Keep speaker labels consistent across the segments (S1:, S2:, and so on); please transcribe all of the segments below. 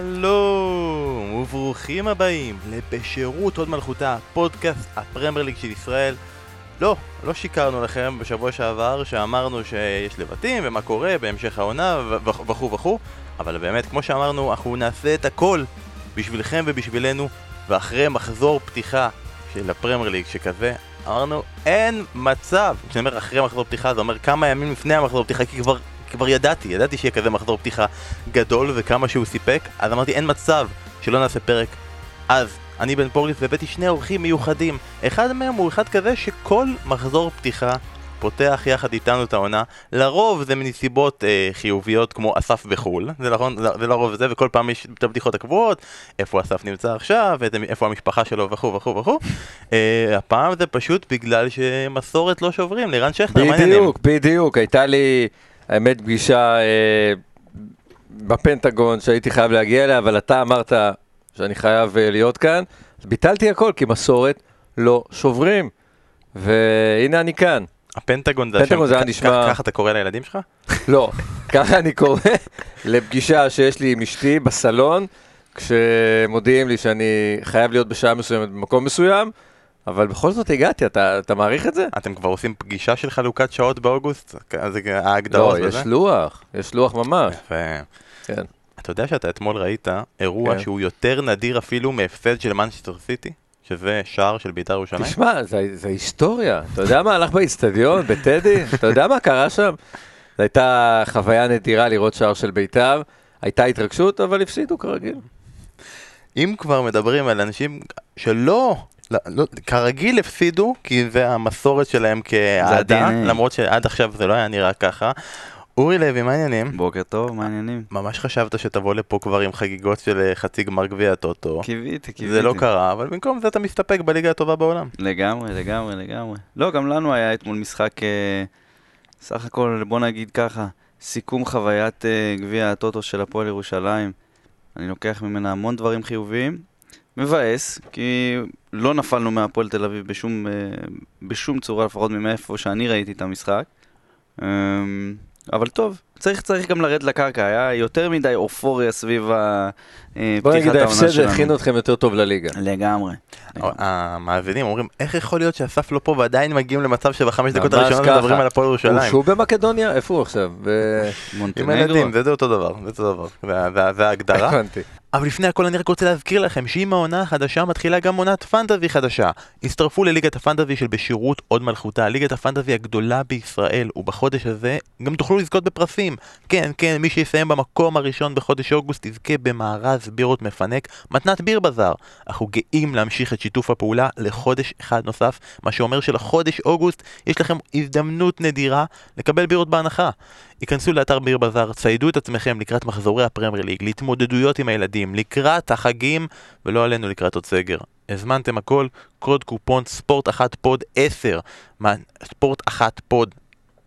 S1: שלום וברוכים הבאים לבשירות הוד מלכותה, פודקאסט הפרמייר ליג של ישראל. לא, לא שיקרנו לכם בשבוע שעבר שאמרנו שיש לבטים ומה קורה בהמשך העונה וכו' וכו', אבל באמת, כמו שאמרנו, אנחנו נעשה את הכל בשבילכם ובשבילנו, ואחרי מחזור פתיחה של הפרמייר ליג שכזה, אמרנו, אין מצב. כשאני אומר אחרי מחזור פתיחה, זה אומר כמה ימים לפני המחזור פתיחה, כי כבר כבר ידעתי, ידעתי שיהיה כזה מחזור פתיחה גדול וכמה שהוא סיפק, אז אמרתי אין מצב שלא נעשה פרק. אז אני בן פורליס והבאתי שני אורחים מיוחדים. אחד מהם הוא אחד כזה שכל מחזור פתיחה פותח יחד איתנו את העונה. לרוב זה מנסיבות אה, חיוביות כמו אסף בחו"ל, זה נכון, זה לרוב זה, וכל פעם יש את הבדיחות הקבועות, איפה אסף נמצא עכשיו, איפה המשפחה שלו וכו' וכו' וכו'. אה, הפעם זה פשוט בגלל שמסורת לא שוברים, לירן שכנר,
S2: מה העניינים? בדיוק, בדיוק, הייתה לי... האמת, פגישה אה, בפנטגון שהייתי חייב להגיע אליה, אבל אתה אמרת שאני חייב אה, להיות כאן, אז ביטלתי הכל, כי מסורת לא שוברים. והנה אני כאן.
S1: הפנטגון זה השם,
S2: זה נשמע...
S1: ככה אתה קורא לילדים שלך?
S2: לא, ככה אני קורא לפגישה שיש לי עם אשתי בסלון, כשמודיעים לי שאני חייב להיות בשעה מסוימת במקום מסוים. אבל בכל זאת הגעתי, אתה, אתה מעריך את זה?
S1: אתם כבר עושים פגישה של חלוקת שעות באוגוסט? זה ההגדרות
S2: לא, יש לוח, יש לוח ממש. יפה.
S1: כן. אתה יודע שאתה אתמול ראית אירוע כן. שהוא יותר נדיר אפילו מהפסד של מנצ'סטר סיטי? שזה שער של בית"ר ירושלים?
S2: תשמע, זה, זה היסטוריה. אתה יודע מה הלך באיצטדיון, בטדי? אתה יודע מה קרה שם? זו הייתה חוויה נדירה לראות שער של בית"ר. הייתה התרגשות, אבל הפסידו כרגיל.
S1: אם כבר מדברים על אנשים שלא לא, לא, כרגיל הפסידו, כי זה המסורת שלהם כאהדה, למרות שעד עכשיו זה לא היה נראה ככה. אורי לוי, מה העניינים?
S3: בוקר טוב, מה העניינים?
S1: ממש חשבת שתבוא לפה כבר עם חגיגות של אה, חצי גמר גביע הטוטו.
S3: קיוויתי, קיוויתי.
S1: זה לא קרה, אבל במקום זה אתה מסתפק בליגה הטובה בעולם.
S3: לגמרי, לגמרי, לגמרי. לא, גם לנו היה אתמול משחק, אה, סך הכל, בוא נגיד ככה, סיכום חוויית אה, גביע הטוטו של הפועל ירושלים. אני לוקח ממנה המון דברים חיוביים, מבאס, כי לא נפלנו מהפועל תל אביב בשום, אה, בשום צורה, לפחות ממאיפה שאני ראיתי את המשחק. אמ, אבל טוב, צריך, צריך גם לרדת לקרקע, היה יותר מדי אופוריה סביב פתיחת העונה
S2: שלנו. בוא נגיד, ההפסד הכין אתכם יותר טוב לליגה.
S3: לגמרי.
S1: המאזינים אומרים, איך יכול להיות שאסף לא פה ועדיין מגיעים למצב שבחמש דקות הראשונות מדברים על הפועל ירושלים? הוא
S2: שוב במקדוניה? איפה הוא עכשיו?
S1: עם הילדים, זה אותו דבר, זה אותו דבר. זה ההגדרה. הבנתי. אבל לפני הכל אני רק רוצה להזכיר לכם שעם העונה החדשה מתחילה גם עונת פנטזי חדשה. הצטרפו לליגת הפנטזי של בשירות עוד מלכותה, ליגת הפנטזי הגדולה בישראל, ובחודש הזה גם תוכלו לזכות בפרסים. כן, כן, מי שיסיים במקום הראשון בחודש אוגוסט יזכה במארז בירות מפנק, מתנת ביר בזאר. אנחנו גאים להמשיך את שיתוף הפעולה לחודש אחד נוסף, מה שאומר שלחודש אוגוסט יש לכם הזדמנות נדירה לקבל בירות בהנחה. היכנסו לאתר ביר בזאר, ציידו את עצמכם לקראת מחזורי הפרמייר ליג, להתמודדויות עם הילדים, לקראת החגים, ולא עלינו לקראת עוד סגר. הזמנתם הכל, קוד קופון ספורט אחת פוד 10, ספורט אחת פוד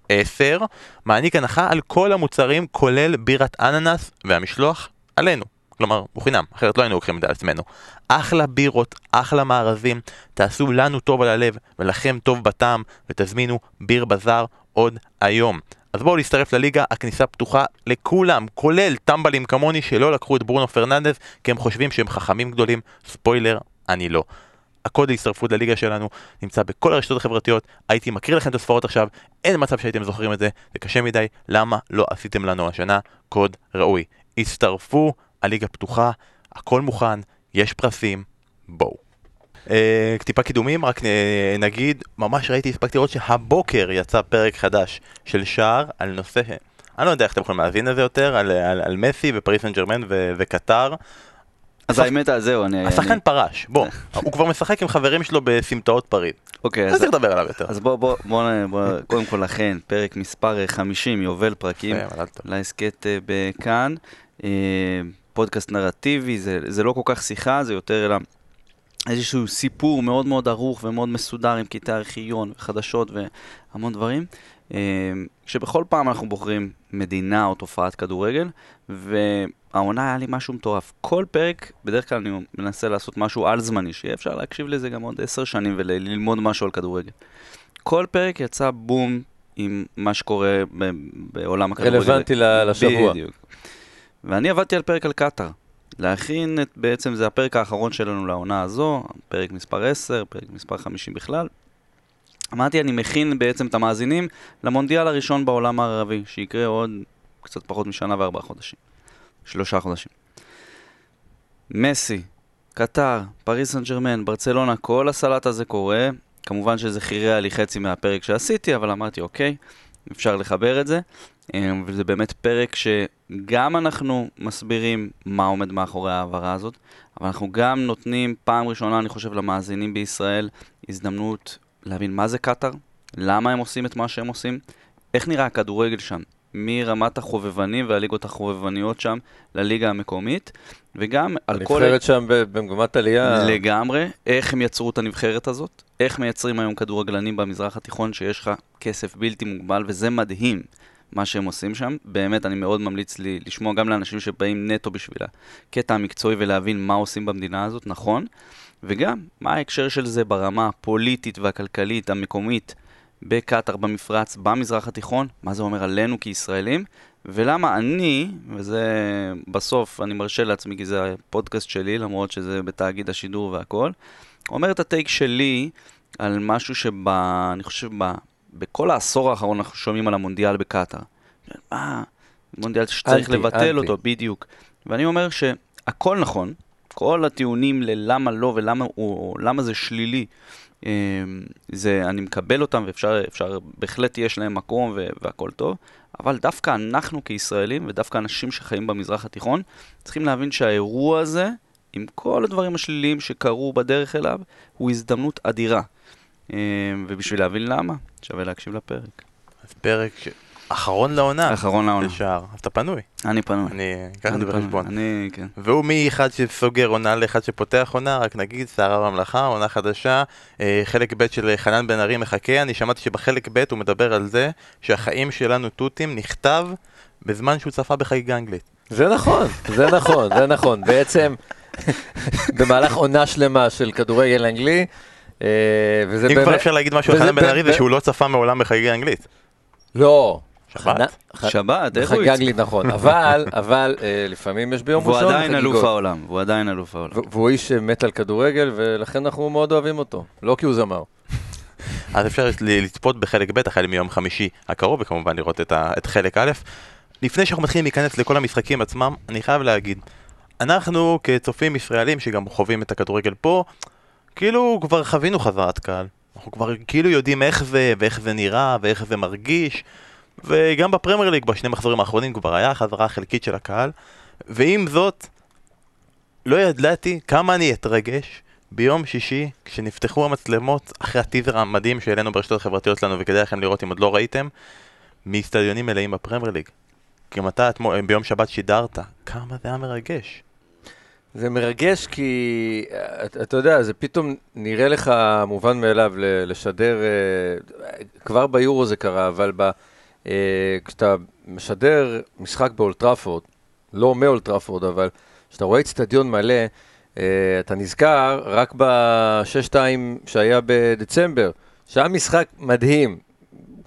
S1: 10, מעניק הנחה על כל המוצרים, כולל בירת אננס והמשלוח עלינו. כלומר, הוא חינם, אחרת לא היינו לוקחים את זה על עצמנו. אחלה בירות, אחלה מארזים, תעשו לנו טוב על הלב ולכם טוב בטעם, ותזמינו ביר בזאר עוד היום. אז בואו להצטרף לליגה, הכניסה פתוחה לכולם, כולל טמבלים כמוני שלא לקחו את ברונו פרננדס כי הם חושבים שהם חכמים גדולים, ספוילר, אני לא. הקוד להצטרפות לליגה שלנו נמצא בכל הרשתות החברתיות, הייתי מקריא לכם את הספרות עכשיו, אין מצב שהייתם זוכרים את זה, זה קשה מדי, למה לא עשיתם לנו השנה קוד ראוי. הצטרפו, הליגה פתוחה, הכל מוכן, יש פרסים, בואו. אה, טיפה קידומים, רק נגיד, ממש ראיתי, הספקתי לראות שהבוקר יצא פרק חדש של שער על נושא, אני לא יודע איך אתם יכולים להבין את זה יותר, על, על, על מסי ופריס סן ג'רמן וקטר.
S3: אז האמת, זהו, אני...
S1: השחקן פרש, בוא, הוא כבר משחק עם חברים שלו בסמטאות פריז.
S3: אוקיי,
S1: אז... צריך לדבר עליו יותר.
S3: אז בוא, בוא, בוא, קודם כל לכן, פרק מספר 50, יובל פרקים, להסכת אה, בכאן. אה, פודקאסט נרטיבי, זה לא כל כך שיחה, זה יותר אלא איזשהו סיפור מאוד מאוד ערוך ומאוד מסודר עם קטעי ארכיון וחדשות והמון דברים, אה, שבכל פעם אנחנו בוחרים מדינה או תופעת כדורגל, והעונה היה לי משהו מטורף. כל פרק, בדרך כלל אני מנסה לעשות משהו על זמני, שיהיה אפשר להקשיב לזה גם עוד עשר שנים וללמוד משהו על כדורגל. כל פרק יצא בום עם מה שקורה בעולם הכדורגל.
S2: רלוונטי לשבוע. בדיוק.
S3: ואני עבדתי על פרק על קטאר. להכין את, בעצם זה הפרק האחרון שלנו לעונה הזו, פרק מספר 10, פרק מספר 50 בכלל. אמרתי, אני מכין בעצם את המאזינים למונדיאל הראשון בעולם הערבי, שיקרה עוד קצת פחות משנה וארבעה חודשים. שלושה חודשים. מסי, קטר, פריס סן ג'רמן, ברצלונה, כל הסלט הזה קורה. כמובן שזה חירע לי חצי מהפרק שעשיתי, אבל אמרתי, אוקיי, אפשר לחבר את זה. אמ, וזה באמת פרק שגם אנחנו מסבירים מה עומד מאחורי ההעברה הזאת, אבל אנחנו גם נותנים פעם ראשונה, אני חושב, למאזינים בישראל הזדמנות להבין מה זה קטאר, למה הם עושים את מה שהם עושים, איך נראה הכדורגל שם, מרמת החובבנים והליגות החובבניות שם לליגה המקומית, וגם על כל...
S2: הנבחרת שם במגמת עלייה.
S3: לגמרי, איך הם יצרו את הנבחרת הזאת, איך מייצרים היום כדורגלנים במזרח התיכון שיש לך כסף בלתי מוגבל, וזה מדהים. מה שהם עושים שם. באמת, אני מאוד ממליץ לי לשמוע גם לאנשים שבאים נטו בשביל הקטע המקצועי ולהבין מה עושים במדינה הזאת, נכון. וגם, מה ההקשר של זה ברמה הפוליטית והכלכלית המקומית בקטאר, במפרץ, במזרח התיכון, מה זה אומר עלינו כישראלים, ולמה אני, וזה בסוף אני מרשה לעצמי כי זה הפודקאסט שלי, למרות שזה בתאגיד השידור והכל, אומר את הטייק שלי על משהו שאני חושב בכל העשור האחרון אנחנו שומעים על המונדיאל בקטאר. מה, מונדיאל שצריך אנטי, לבטל אנטי. אותו, בדיוק. ואני אומר שהכל נכון, כל הטיעונים ללמה לא ולמה או, למה זה שלילי, אמ, זה, אני מקבל אותם ואפשר, אפשר, בהחלט יש להם מקום והכל טוב, אבל דווקא אנחנו כישראלים ודווקא אנשים שחיים במזרח התיכון, צריכים להבין שהאירוע הזה, עם כל הדברים השליליים שקרו בדרך אליו, הוא הזדמנות אדירה. אמ, ובשביל להבין למה, שווה להקשיב לפרק.
S1: אז פרק אחרון לעונה.
S3: אחרון לעונה.
S1: לשער. אז אתה פנוי.
S3: אני פנוי.
S1: אני אקח את זה בחשבון.
S3: אני, כן.
S1: והוא מאחד שסוגר עונה לאחד שפותח עונה, רק נגיד, שערה בממלכה, עונה חדשה, אה, חלק ב' של חנן בן ארי מחכה, אני שמעתי שבחלק ב' הוא מדבר על זה שהחיים שלנו תותים נכתב בזמן שהוא צפה בחגיגה אנגלית.
S2: זה נכון, זה נכון, זה נכון. בעצם, במהלך עונה שלמה של כדורגל אנגלי,
S1: וזה אם כבר אפשר להגיד משהו על חנן בן ארי זה שהוא לא צפה מעולם בחגיגה אנגלית.
S2: לא.
S3: שבת? שבת, איך הוא
S2: יצא? חגג לי, נכון, אבל, אבל אה, לפעמים יש ביום ראשון
S3: והוא עדיין אלוף העולם, והוא עדיין אלוף העולם.
S2: והוא איש מת על כדורגל, ולכן אנחנו מאוד אוהבים אותו, לא כי הוא זמר.
S1: אז אפשר לצפות בחלק ב' החל מיום חמישי הקרוב, וכמובן לראות את חלק א'. לפני שאנחנו מתחילים להיכנס לכל המשחקים עצמם, אני חייב להגיד, אנחנו כצופים ישראלים שגם חווים את הכדורגל פה, כאילו כבר חווינו חזרת קהל. אנחנו כבר כאילו יודעים איך זה, ואיך זה נראה, ואיך זה מרגיש, וגם בפרמייר ליג בשני מחזורים האחרונים כבר היה חזרה חלקית של הקהל, ועם זאת, לא ידעתי כמה אני אתרגש ביום שישי, כשנפתחו המצלמות, אחרי הטיזר המדהים שהעלינו ברשתות החברתיות שלנו, וכדאי לכם לראות אם עוד לא ראיתם, מאיצטדיונים מלאים בפרמייר ליג. גם אתה ביום שבת שידרת, כמה זה היה מרגש.
S2: זה מרגש כי, אתה יודע, זה פתאום נראה לך מובן מאליו לשדר, אה, כבר ביורו זה קרה, אבל ב, אה, כשאתה משדר משחק באולטראפורד, לא מאולטראפורד, אבל כשאתה רואה אצטדיון מלא, אה, אתה נזכר רק ב-6-2 שהיה בדצמבר, שהיה משחק מדהים,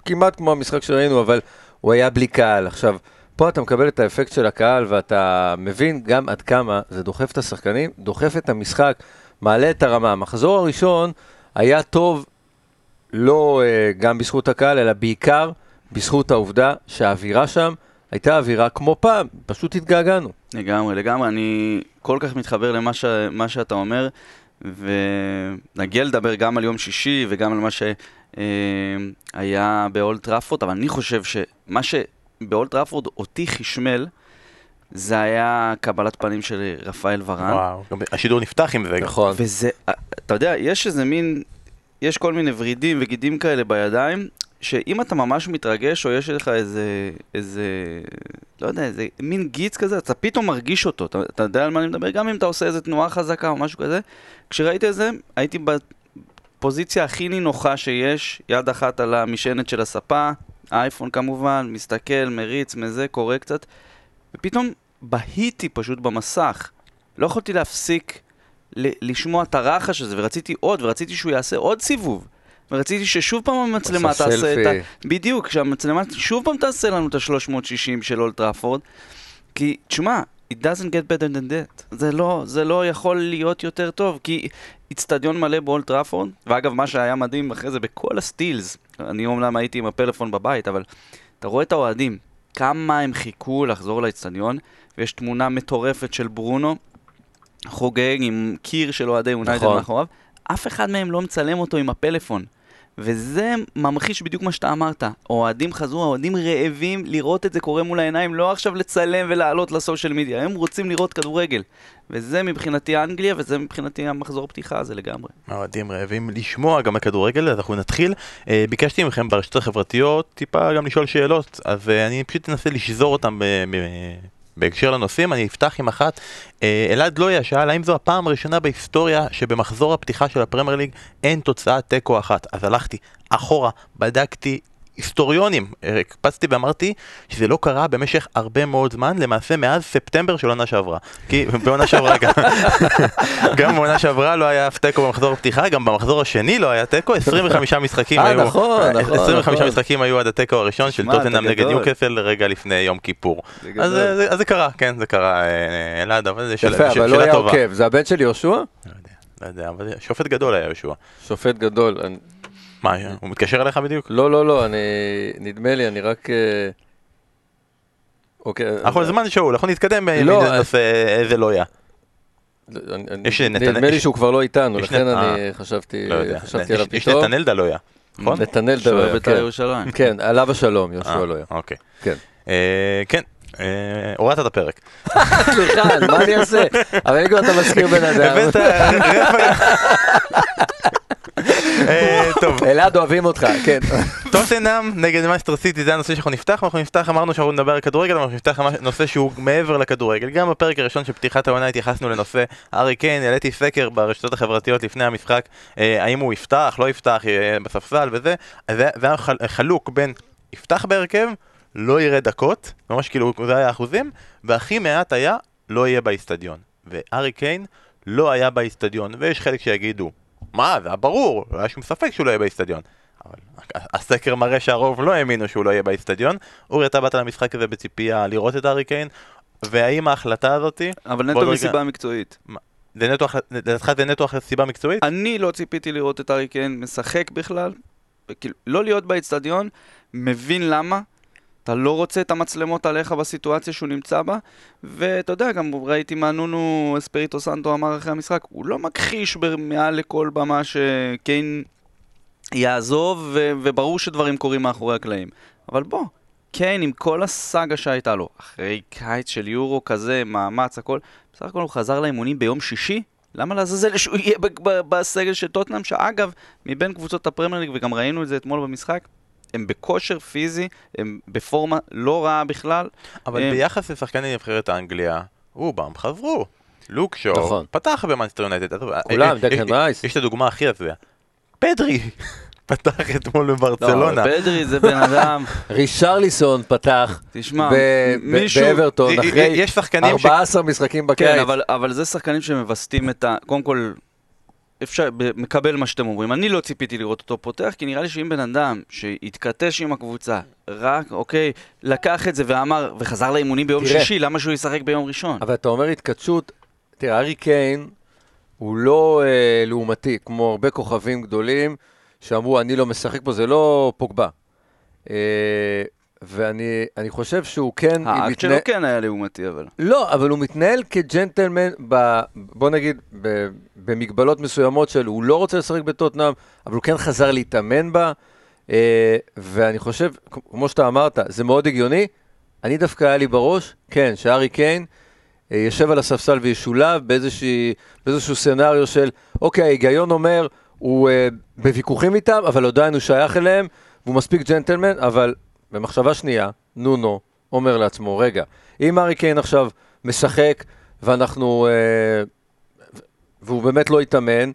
S2: כמעט כמו המשחק שראינו, אבל הוא היה בלי קהל. עכשיו, פה אתה מקבל את האפקט של הקהל ואתה מבין גם עד כמה זה דוחף את השחקנים, דוחף את המשחק, מעלה את הרמה. המחזור הראשון היה טוב לא uh, גם בזכות הקהל, אלא בעיקר בזכות העובדה שהאווירה שם הייתה אווירה כמו פעם, פשוט התגעגענו.
S3: לגמרי, לגמרי, אני כל כך מתחבר למה ש... שאתה אומר, ונגיע לדבר גם על יום שישי וגם על מה שהיה אה, באולט טראפורד, אבל אני חושב שמה ש... באולט ראפורד אותי חשמל, זה היה קבלת פנים של רפאל ורן.
S1: וואו, השידור נפתח עם זה.
S3: נכון. וזה, אתה יודע, יש איזה מין, יש כל מיני ורידים וגידים כאלה בידיים, שאם אתה ממש מתרגש, או יש לך איזה, איזה, לא יודע, איזה מין גיץ כזה, אתה פתאום מרגיש אותו, אתה, אתה יודע על מה אני מדבר? גם אם אתה עושה איזה תנועה חזקה או משהו כזה. כשראיתי את זה, הייתי בפוזיציה הכי נינוחה שיש, יד אחת על המשענת של הספה, אייפון כמובן, מסתכל, מריץ, מזה, קורא קצת, ופתאום בהיתי פשוט במסך. לא יכולתי להפסיק ל- לשמוע את הרחש הזה, ורציתי עוד, ורציתי שהוא יעשה עוד סיבוב. ורציתי ששוב פעם המצלמה תעשה את ה... בדיוק, שהמצלמה שוב פעם תעשה לנו את ה-360 של אולטראפורד. כי, תשמע, it doesn't get better than that. זה לא, זה לא יכול להיות יותר טוב, כי איצטדיון מלא באולד טראפורד, ואגב, מה שהיה מדהים אחרי זה בכל הסטילס, אני אומנם הייתי עם הפלאפון בבית, אבל אתה רואה את האוהדים, כמה הם חיכו לחזור לאיצטדיון, ויש תמונה מטורפת של ברונו, חוגג עם קיר של אוהדי יונייטד נכון. מאחוריו, אף אחד מהם לא מצלם אותו עם הפלאפון. וזה ממחיש בדיוק מה שאתה אמרת. אוהדים חזרו, אוהדים רעבים לראות את זה קורה מול העיניים, לא עכשיו לצלם ולעלות ל social media, הם רוצים לראות כדורגל. וזה מבחינתי אנגליה, וזה מבחינתי המחזור פתיחה הזה לגמרי.
S1: אוהדים רעבים לשמוע גם הכדורגל, אז אנחנו נתחיל. אה, ביקשתי מכם ברשתות החברתיות טיפה גם לשאול שאלות, אז אה, אני פשוט אנסה לשזור אותם בהקשר לנושאים, אני אפתח עם אחת. אה, אלעד לויה שאל האם זו הפעם הראשונה בהיסטוריה שבמחזור הפתיחה של הפרמייר ליג אין תוצאה תיקו אחת. אז הלכתי אחורה, בדקתי היסטוריונים, הקפצתי ואמרתי שזה לא קרה במשך הרבה מאוד זמן, למעשה מאז ספטמבר של עונה שעברה. כי בעונה שעברה גם, גם בעונה שעברה לא היה אף תיקו במחזור הפתיחה, גם במחזור השני לא היה תיקו, 25 משחקים
S2: היו, נכון, נכון,
S1: 25 נכון. משחקים היו עד התיקו הראשון של טוטנאם נגד ניוקסל רגע לפני יום כיפור. אז זה קרה, כן, זה קרה, אה, אלעד, אבל זה שאלה טובה. יפה, אבל לא היה עוקב,
S2: זה הבן של יהושע? לא
S1: יודע, לא יודע, אבל שופט גדול היה יהושע.
S2: שופט גדול.
S1: מה, הוא מתקשר אליך בדיוק?
S2: לא, לא, לא, אני... נדמה לי, אני רק... אה,
S1: אוקיי. אנחנו זמן שאול, אנחנו נתקדם בנושא איזה לא היה.
S2: נדמה לי שהוא כבר לא איתנו, לכן אני אה, חשבתי
S1: לא עליו פתאום. יש נתנאל דלויה,
S2: נכון? נתנאל דלויה,
S3: בית"ר כן. ירושלים.
S2: כן, עליו השלום, יהושע אה, לויה.
S1: אוקיי. כן. כן, הורדת את הפרק.
S2: סליחה, מה אני אעשה? אבל אם כבר אתה מזכיר בן אדם. אה, טוב. אלעד אוהבים אותך, כן.
S1: טוטנאם נגד מנצ'סטר סיטי זה הנושא שאנחנו נפתח, ואנחנו נפתח, אמרנו שאנחנו נדבר על כדורגל, אבל אנחנו נפתח נושא שהוא מעבר לכדורגל. גם בפרק הראשון של פתיחת העונה התייחסנו לנושא הארי קיין, העליתי סקר ברשתות החברתיות לפני המשחק, אה, האם הוא יפתח, לא יפתח, יהיה בספסל וזה, זה היה חלוק בין יפתח בהרכב, לא יראה דקות, ממש כאילו זה היה אחוזים, והכי מעט היה לא יהיה באיצטדיון. והארי קיין לא היה באיצטדיון, ויש חלק שיגידו מה, זה היה ברור, לא היה שום ספק שהוא לא יהיה באיצטדיון. אבל הסקר מראה שהרוב לא האמינו שהוא לא יהיה באיצטדיון. אורי, אתה באת למשחק הזה בציפייה לראות את הארי קיין, והאם ההחלטה הזאתי...
S3: אבל נטו מסיבה מקצועית.
S1: לדעתך זה נטו סיבה מקצועית?
S3: אני לא ציפיתי לראות את הארי קיין משחק בכלל. כאילו, לא להיות באיצטדיון, מבין למה. אתה לא רוצה את המצלמות עליך בסיטואציה שהוא נמצא בה, ואתה יודע, גם ראיתי מה נונו אספריטו סנטו אמר אחרי המשחק, הוא לא מכחיש מעל לכל במה שקיין יעזוב, ו- וברור שדברים קורים מאחורי הקלעים. אבל בוא, קיין עם כל הסאגה שהייתה לו, אחרי קיץ של יורו כזה, מאמץ, הכל, בסך הכל הוא חזר לאימונים ביום שישי, למה לעזאזל שהוא יהיה בסגל של טוטנאם, שאגב, מבין קבוצות הפרמייר ליג, וגם ראינו את זה אתמול במשחק, הם בכושר פיזי, הם בפורמה לא רעה בכלל.
S1: אבל הם... ביחס לשחקני נבחרת האנגליה, רובם חזרו. לוק שואו נכון. פתח במאנסטר יונייטד.
S2: כולם, דקן רייס.
S1: יש את הדוגמה הכי הזויה. פדרי פתח אתמול בברצלונה.
S3: לא, פדרי זה בן אדם.
S2: רישרליסון פתח.
S3: תשמע,
S2: מישהו... באברטון, אחרי 14 משחקים בקיץ. כן,
S3: אבל זה שחקנים שמווסתים את ה... קודם כל... אפשר, מקבל מה שאתם אומרים. אני לא ציפיתי לראות אותו פותח, כי נראה לי שאם בן אדם שהתכתש עם הקבוצה, רק, אוקיי, לקח את זה ואמר, וחזר לאימונים ביום תראה, שישי, למה שהוא ישחק ביום ראשון?
S2: אבל אתה אומר התכתשות, תראה, ארי קיין הוא לא אה, לעומתי, כמו הרבה כוכבים גדולים שאמרו, אני לא משחק פה, זה לא פוגבה. אה, ואני חושב שהוא כן...
S3: האקט. שלו כן היה לעומתי, אבל...
S2: לא, אבל הוא מתנהל כג'נטלמן, ב, בוא נגיד, ב, במגבלות מסוימות של הוא לא רוצה לשחק בטוטנאם, אבל הוא כן חזר להתאמן בה, אה, ואני חושב, כמו שאתה אמרת, זה מאוד הגיוני. אני דווקא היה לי בראש, כן, שארי קיין אה, יושב על הספסל וישולב באיזשהו סצנריו של, אוקיי, ההיגיון אומר, הוא אה, בוויכוחים איתם, אבל עדיין הוא שייך אליהם, והוא מספיק ג'נטלמן, אבל במחשבה שנייה, נונו אומר לעצמו, רגע, אם ארי קיין עכשיו משחק ואנחנו, אה, והוא באמת לא התאמן,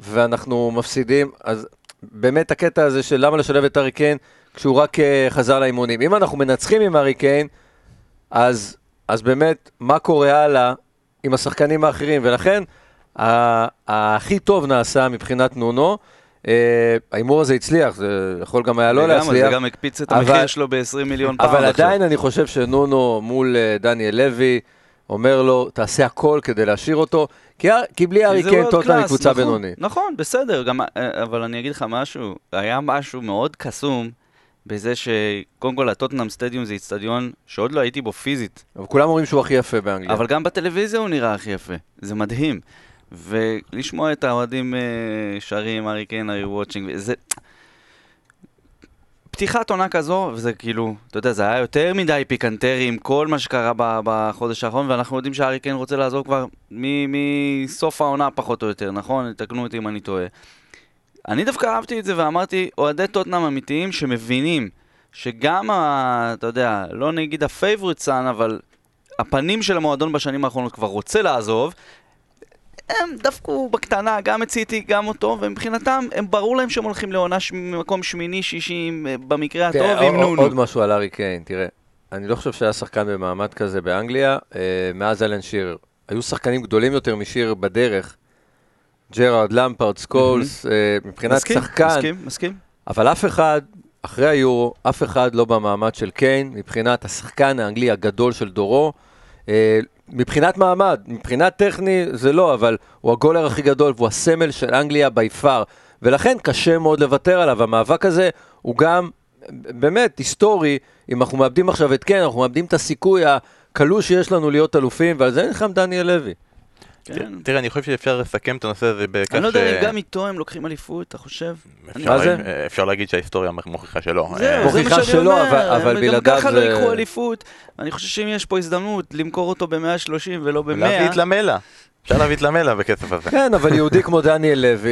S2: ואנחנו מפסידים, אז באמת הקטע הזה של למה לשלב את ארי קיין כשהוא רק אה, חזר לאימונים. אם אנחנו מנצחים עם ארי קיין, אז, אז באמת, מה קורה הלאה עם השחקנים האחרים? ולכן, הכי טוב נעשה מבחינת נונו. ההימור הזה הצליח, זה יכול גם היה לא להצליח.
S3: זה גם הקפיץ את המחיר שלו ב-20 מיליון
S2: פעם. אבל עדיין אני חושב שנונו מול דניאל לוי, אומר לו, תעשה הכל כדי להשאיר אותו, כי, בלי הארי קיין טוטנאם היא קבוצה
S3: נכון,
S2: בינונית.
S3: נכון, בסדר, גם, אבל אני אגיד לך משהו, היה משהו מאוד קסום בזה שקודם כל הטוטנאם stadium זה איצטדיון שעוד לא הייתי בו פיזית.
S2: אבל כולם אומרים שהוא הכי יפה באנגליה.
S3: אבל גם בטלוויזיה הוא נראה הכי יפה, זה מדהים. ולשמוע את האוהדים uh, שרים, הארי קיין, are you watching, זה... פתיחת עונה כזו, וזה כאילו, אתה יודע, זה היה יותר מדי פיקנטרי עם כל מה שקרה בחודש האחרון, ואנחנו יודעים שהארי קיין רוצה לעזור כבר מסוף העונה פחות או יותר, נכון? תקנו אותי אם אני טועה. אני דווקא אהבתי את זה ואמרתי, אוהדי טוטנאם אמיתיים שמבינים שגם, ה, אתה יודע, לא נגיד ה favorite son, אבל הפנים של המועדון בשנים האחרונות כבר רוצה לעזוב, הם דפקו בקטנה גם את סיטי, גם אותו, ומבחינתם, הם ברור להם שהם הולכים לעונה ש... מקום שמיני, שישי, במקרה הטוב, עם נונו.
S2: עוד משהו על הארי קיין, תראה, אני לא חושב שהיה שחקן במעמד כזה באנגליה, אה, מאז אלן שירר. היו שחקנים גדולים יותר משירר בדרך, ג'רארד, למפרד, סקולס, mm-hmm. מבחינת
S3: מסכים,
S2: שחקן.
S3: מסכים, מסכים.
S2: אבל אף אחד, אחרי היורו, אף אחד לא במעמד של קיין, מבחינת השחקן האנגלי הגדול של דורו. מבחינת מעמד, מבחינת טכני זה לא, אבל הוא הגולר הכי גדול והוא הסמל של אנגליה by far. ולכן קשה מאוד לוותר עליו. המאבק הזה הוא גם באמת היסטורי. אם אנחנו מאבדים עכשיו את קיין, אנחנו מאבדים את הסיכוי הקלוש שיש לנו להיות אלופים, ועל זה נלחם דניאל לוי.
S1: כן. תראה, אני חושב שאפשר לסכם את הנושא הזה בכך ש...
S3: אני לא יודע אם גם איתו הם לוקחים אליפות, אתה חושב?
S1: אפשר להגיד שההיסטוריה מוכיחה שלא.
S3: זהו, זה מה שאני אומר, אבל בלעדיו זה... גם ככה לא יקחו אליפות. אני חושב שאם יש פה הזדמנות למכור אותו ב-130 ולא ב-100...
S1: להביא את למלה. אפשר להביא את למלה בכסף הזה.
S2: כן, אבל יהודי כמו דניאל לוי...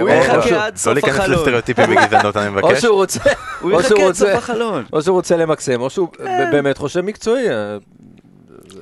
S3: הוא יחכה עד סוף החלון.
S1: לא להיכנס לסטריאוטיפים בגזענות, אני מבקש.
S2: או שהוא רוצה...
S3: הוא יחכה עד סוף החלון.
S2: או שהוא רוצה למקסם, או שהוא באמת חושב מקצועי.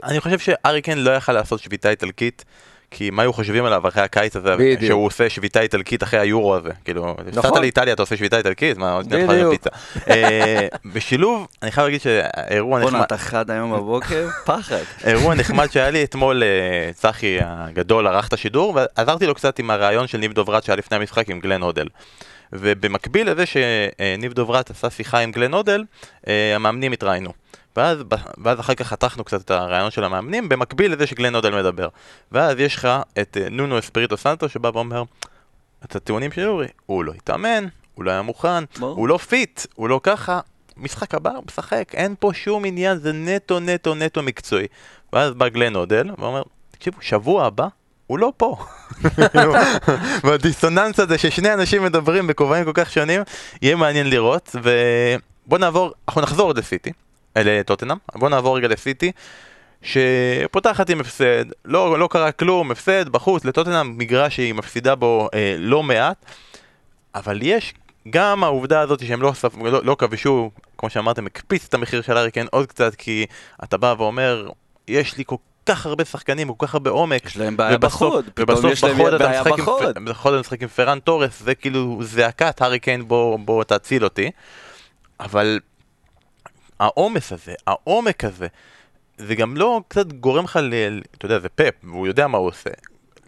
S1: אני חושב שארי קיין לא יכל לעשות שביתה איטלקית. כי מה היו חושבים עליו אחרי הקיץ הזה, בדיוק. שהוא עושה שביתה איטלקית אחרי היורו הזה, כאילו, נכון. הפסדת לאיטליה, אתה עושה שביתה איטלקית, מה, עוד נתך פיצה. אה, בשילוב, אני חייב להגיד שהאירוע
S3: נחמד... בואנה, אתה חד היום בבוקר, פחד.
S1: אירוע נחמד שהיה לי אתמול, אה, צחי הגדול ערך את השידור, ועזרתי לו קצת עם הריאיון של ניב דוברת שהיה לפני המשחק עם גלן הודל. ובמקביל לזה שניב דוברת עשה שיחה עם גלן הודל, אה, המאמנים התראיינו. ואז, ואז אחר כך חתכנו קצת את הריאיון של המאמנים, במקביל לזה שגלן הודל מדבר. ואז יש לך את אה, נונו אספריטו סנטו שבא ואומר, את הטיעונים של אורי, הוא לא התאמן, הוא לא היה מוכן, בוא. הוא לא fit, הוא לא ככה, משחק הבא הוא משחק, אין פה שום עניין, זה נטו נטו נטו מקצועי. ואז בא גלן אודל ואומר, תקשיבו, שבוע הבא הוא לא פה. והדיסוננס הזה ששני אנשים מדברים בכובעים כל כך שונים, יהיה מעניין לראות, ובוא נעבור, אנחנו נחזור עוד לסיטי. לטוטנאם. בואו נעבור רגע לסיטי, שפותחת עם הפסד, לא, לא קרה כלום, הפסד בחוץ לטוטנאם, מגרש שהיא מפסידה בו אה, לא מעט, אבל יש גם העובדה הזאת שהם לא, לא, לא כבשו, כמו שאמרתם, הקפיץ את המחיר של אריקן עוד קצת, כי אתה בא ואומר, יש לי כל כך הרבה שחקנים, כל כך הרבה עומק.
S3: יש להם בעיה בחוד, פתאום יש להם בעיה בחוד.
S1: בחוד אתה משחק עם פרן תורס, זה כאילו זעקת האריקן בוא, בוא תציל אותי. אבל העומס הזה, העומק הזה, זה גם לא קצת גורם לך ל... אתה יודע, זה פאפ, והוא יודע מה הוא עושה.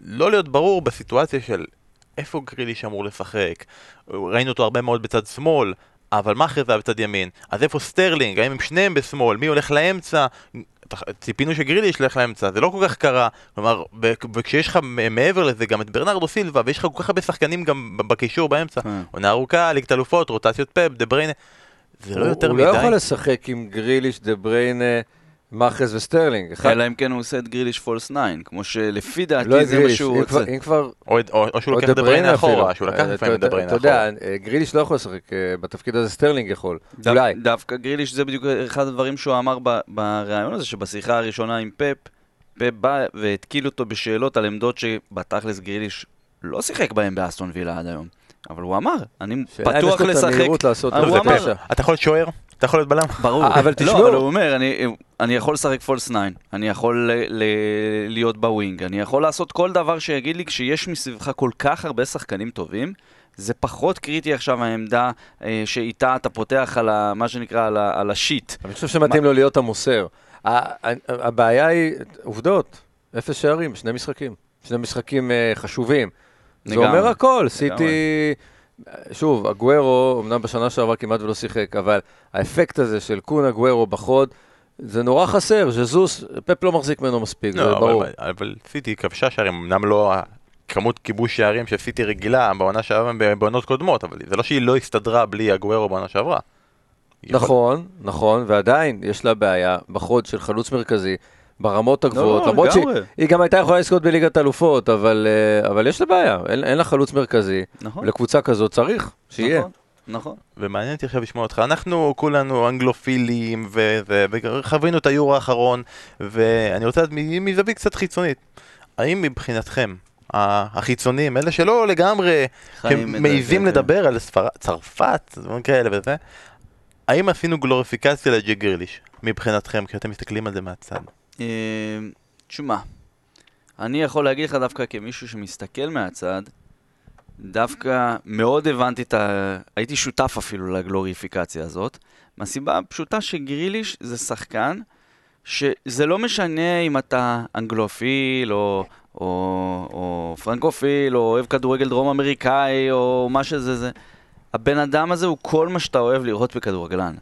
S1: לא להיות ברור בסיטואציה של איפה גריליש אמור לשחק. ראינו אותו הרבה מאוד בצד שמאל, אבל מה אחרי זה היה בצד ימין? אז איפה סטרלינג? האם הם שניהם בשמאל? מי הולך לאמצע? ציפינו שגריליש ילך לאמצע, זה לא כל כך קרה. כלומר, וכשיש לך מעבר לזה גם את ברנרדו סילבה, ויש לך כל כך הרבה שחקנים גם בקישור באמצע. כן. עונה ארוכה, ליגת אלופות, רוטציות פפ, דה בריינה. זה לא יותר
S2: מדי. הוא לא יכול לשחק עם גריליש, דה בריינה, מחרז וסטרלינג.
S3: אלא אם כן הוא עושה את גריליש false 9, כמו שלפי דעתי לא זה מה שהוא רוצה.
S2: אם כבר...
S1: או שהוא לוקח דה בריינה אחורה, שהוא לקח לפעמים דה בריינה
S2: אחורה. אתה יודע, גריליש לא יכול לשחק אה, בתפקיד הזה, סטרלינג יכול. אולי.
S3: דווקא גריליש זה בדיוק אחד הדברים שהוא אמר בריאיון הזה, שבשיחה הראשונה עם פפ, פפ בא והתקיל אותו בשאלות על עמדות שבתכלס גריליש לא שיחק בהם באסטון וילה עד היום. אבל הוא אמר, אני פתוח לשחק.
S2: הוא אמר,
S1: אתה יכול להיות שוער? אתה יכול להיות בלם?
S3: ברור. אבל לא, תשמעו. לא, אבל הוא אומר, אני, אני יכול לשחק false 9, אני יכול להיות ב wing, אני יכול לעשות כל דבר שיגיד לי, כשיש מסביבך כל כך הרבה שחקנים טובים, זה פחות קריטי עכשיו העמדה אה, שאיתה אתה פותח על ה, מה שנקרא, על, ה, על ה sheet.
S2: אני חושב שמתאים מה... לו להיות המוסר. הבעיה היא, עובדות, אפס שערים, שני משחקים. שני משחקים uh, חשובים. זה אומר הכל, סיטי... שוב, אגוורו, אמנם בשנה שעברה כמעט ולא שיחק, אבל האפקט הזה של קון אגוורו בחוד, זה נורא חסר, ז'זוס, פפ לא מחזיק ממנו מספיק, לא, זה ברור.
S1: אבל, אבל סיטי כבשה שערים, אמנם לא כמות כיבוש שערים של סיטי רגילה בעונה שעברה בעונות קודמות, אבל זה לא שהיא לא הסתדרה בלי אגוורו בעונה שעברה.
S2: נכון, נכון, ועדיין יש לה בעיה בחוד של חלוץ מרכזי. ברמות הגבוהות, לא, למרות שהיא גם הייתה יכולה לזכות בליגת אלופות, אבל, אה, אבל יש לה בעיה, אין, אין לה חלוץ מרכזי, נכון. לקבוצה כזאת צריך שיהיה.
S3: נכון. נכון.
S1: ומעניין אותי עכשיו לשמוע אותך. אנחנו כולנו אנגלופילים, וחווינו את היורו האחרון, ואני רוצה לדעת מזווית קצת חיצונית. האם מבחינתכם, החיצונים, אלה שלא לגמרי מעיזים לדבר על ספר... צרפת, דברים כאלה וזה, האם עשינו גלוריפיקציה לג'י גריליש, מבחינתכם, כשאתם מסתכלים על זה מהצד? אה,
S3: תשמע, אני יכול להגיד לך דווקא כמישהו שמסתכל מהצד, דווקא מאוד הבנתי את ה... הייתי שותף אפילו לגלוריפיקציה הזאת, מהסיבה הפשוטה שגריליש זה שחקן שזה לא משנה אם אתה אנגלופיל או, או, או פרנקופיל או אוהב כדורגל דרום אמריקאי או מה שזה זה. הבן אדם הזה הוא כל מה שאתה אוהב לראות בכדורגלן.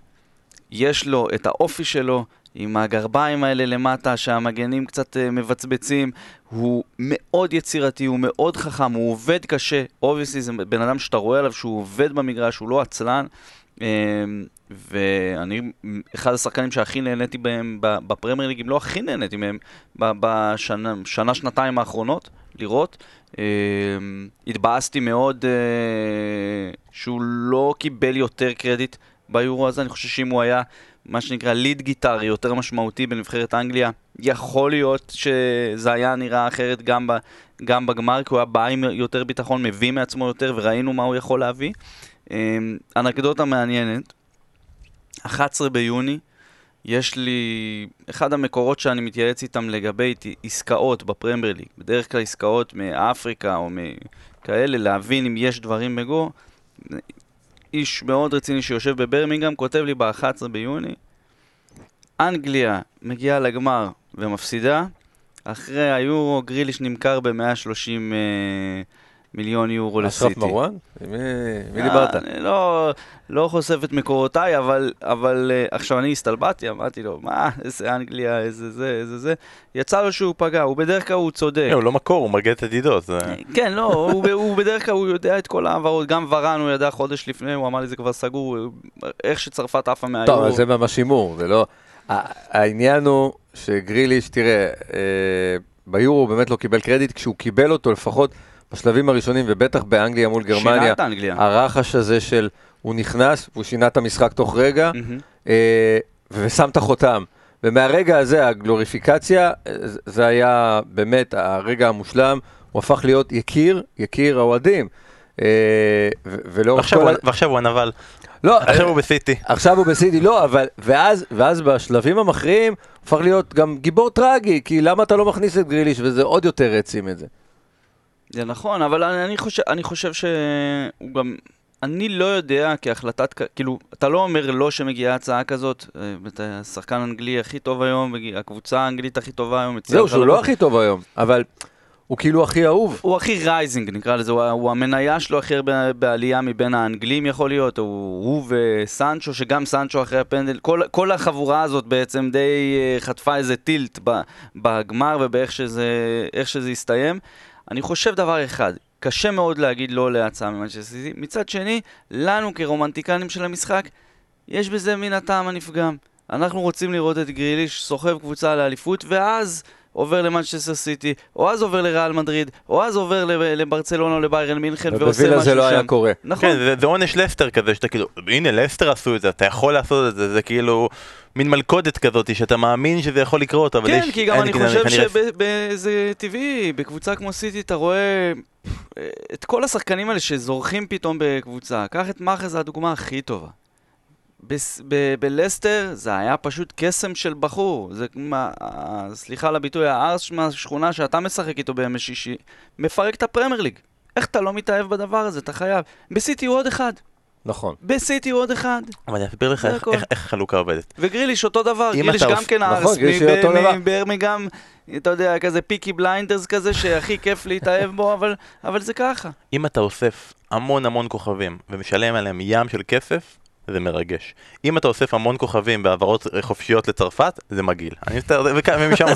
S3: יש לו את האופי שלו, עם הגרביים האלה למטה, שהמגנים קצת uh, מבצבצים. הוא מאוד יצירתי, הוא מאוד חכם, הוא עובד קשה. obviously זה בן אדם שאתה רואה עליו שהוא עובד במגרש, הוא לא עצלן. Uh, ואני אחד השחקנים שהכי נהניתי בהם בפרמייר ליג, אם לא הכי נהניתי מהם בשנה, שנה, שנתיים האחרונות, לראות. Uh, התבאסתי מאוד שהוא לא קיבל יותר קרדיט ביורו הזה, אני חושב שאם הוא היה מה שנקרא ליד גיטרי יותר משמעותי בנבחרת אנגליה, יכול להיות שזה היה נראה אחרת גם, ב, גם בגמר, כי הוא היה בא עם יותר ביטחון, מביא מעצמו יותר, וראינו מה הוא יכול להביא. אמ, אנקדוטה מעניינת, 11 ביוני, יש לי, אחד המקורות שאני מתייעץ איתם לגבי עסקאות בפרמייר ליג, בדרך כלל עסקאות מאפריקה או מכאלה, להבין אם יש דברים בגו, איש מאוד רציני שיושב בברמינגהם, כותב לי ב-11 ביוני, אנגליה מגיעה לגמר ומפסידה, אחרי היורו גריליש נמכר ב-130 אה, מיליון יורו לסיטי.
S2: אשרף מרואן? מי אה, דיברת?
S3: אני לא, לא חושף את מקורותיי, אבל, אבל uh, עכשיו אני הסתלבטתי, אמרתי לו, מה, איזה אנגליה, איזה זה, איזה זה. יצא לו שהוא פגע, הוא בדרך כלל הוא צודק.
S1: הוא לא מקור, הוא מרגיע את ידידות.
S3: כן, לא, הוא, הוא בדרך כלל הוא יודע את כל העברות, גם ורן הוא ידע חודש לפני, הוא אמר לי זה כבר סגור, איך שצרפת עפה מהיורו.
S2: טוב, זה ממש הימור, זה לא... העניין הוא שגריליש, תראה, אה, ביורו הוא באמת לא קיבל קרדיט, כשהוא קיבל אותו לפחות בשלבים הראשונים, ובטח באנגליה מול גרמניה, שינה את אנגליה. הרחש הזה של הוא נכנס, הוא שינה את המשחק תוך רגע, mm-hmm. אה, ושם את החותם. ומהרגע הזה, הגלוריפיקציה, זה היה באמת הרגע המושלם, הוא הפך להיות יקיר, יקיר האוהדים. אה,
S1: ולאורך כל... ועכשיו הוא הנבל. לא, עכשיו הוא בסיטי.
S2: עכשיו הוא בסיטי, לא, אבל, ואז, ואז בשלבים המכריעים, הוא הפך להיות גם גיבור טרגי, כי למה אתה לא מכניס את גריליש, וזה עוד יותר העצים את זה.
S3: זה נכון, אבל אני, אני, חושב, אני חושב שהוא גם... אני לא יודע כהחלטת, כאילו, אתה לא אומר לא שמגיעה הצעה כזאת, אה, אתה השחקן האנגלי הכי טוב היום, הקבוצה האנגלית הכי טובה היום.
S2: זהו, שהוא לא הכי טוב היום, אבל הוא כאילו הכי אהוב.
S3: הוא הכי rising נקרא לזה, הוא, הוא המניה שלו הכי הרבה בעלייה מבין האנגלים יכול להיות, הוא, הוא וסנצ'ו, שגם סנצ'ו אחרי הפנדל, כל, כל החבורה הזאת בעצם די אה, חטפה איזה tilt בגמר ובאיך שזה, שזה הסתיים. אני חושב דבר אחד, קשה מאוד להגיד לא להצעה ממנצ'סטר סיטי. מצד שני, לנו כרומנטיקנים של המשחק, יש בזה מן הטעם הנפגם. אנחנו רוצים לראות את גריליש סוחב קבוצה לאליפות, ואז עובר למנצ'סטר סיטי, או אז עובר לריאל מדריד, או אז עובר לברצלונה או לביירן מינכן ועושה משהו שם.
S2: בווילה זה לא היה קורה.
S1: נכון. כן, זה, זה עונש לסטר כזה, שאתה כאילו, הנה לסטר עשו את זה, אתה יכול לעשות את זה, זה כאילו מין מלכודת כזאת, שאתה מאמין שזה יכול לקרות, אבל
S3: כן,
S1: יש...
S3: כן, כי גם אני חושב שזה טבעי, בקבוצה כמו סיטי אתה רואה את כל השחקנים האלה שזורחים פתאום בקבוצה. קח את מאחר, זו הדוגמה הכי טובה. בלסטר זה היה פשוט קסם של בחור. זה, מה, סליחה על הביטוי, הערס מהשכונה שאתה משחק איתו בימי שישי, מפרק את הפרמייר ליג. איך אתה לא מתאהב בדבר הזה? אתה חייב. בסיטי הוא עוד אחד.
S2: נכון.
S3: בסיטי הוא עוד אחד.
S1: אבל אני אסביר לך איך, איך, איך החלוקה עובדת.
S3: וגריליש אותו דבר, גריליש גם כן הערס, נכון, מבירמינגהם, אתה יודע, כזה פיקי בליינדרס כזה, שהכי כיף להתאהב בו, אבל, אבל זה ככה.
S1: אם אתה אוסף המון המון כוכבים ומשלם עליהם ים של כסף, זה מרגש. אם אתה אוסף המון כוכבים בהעברות חופשיות לצרפת, זה מגעיל. ומשם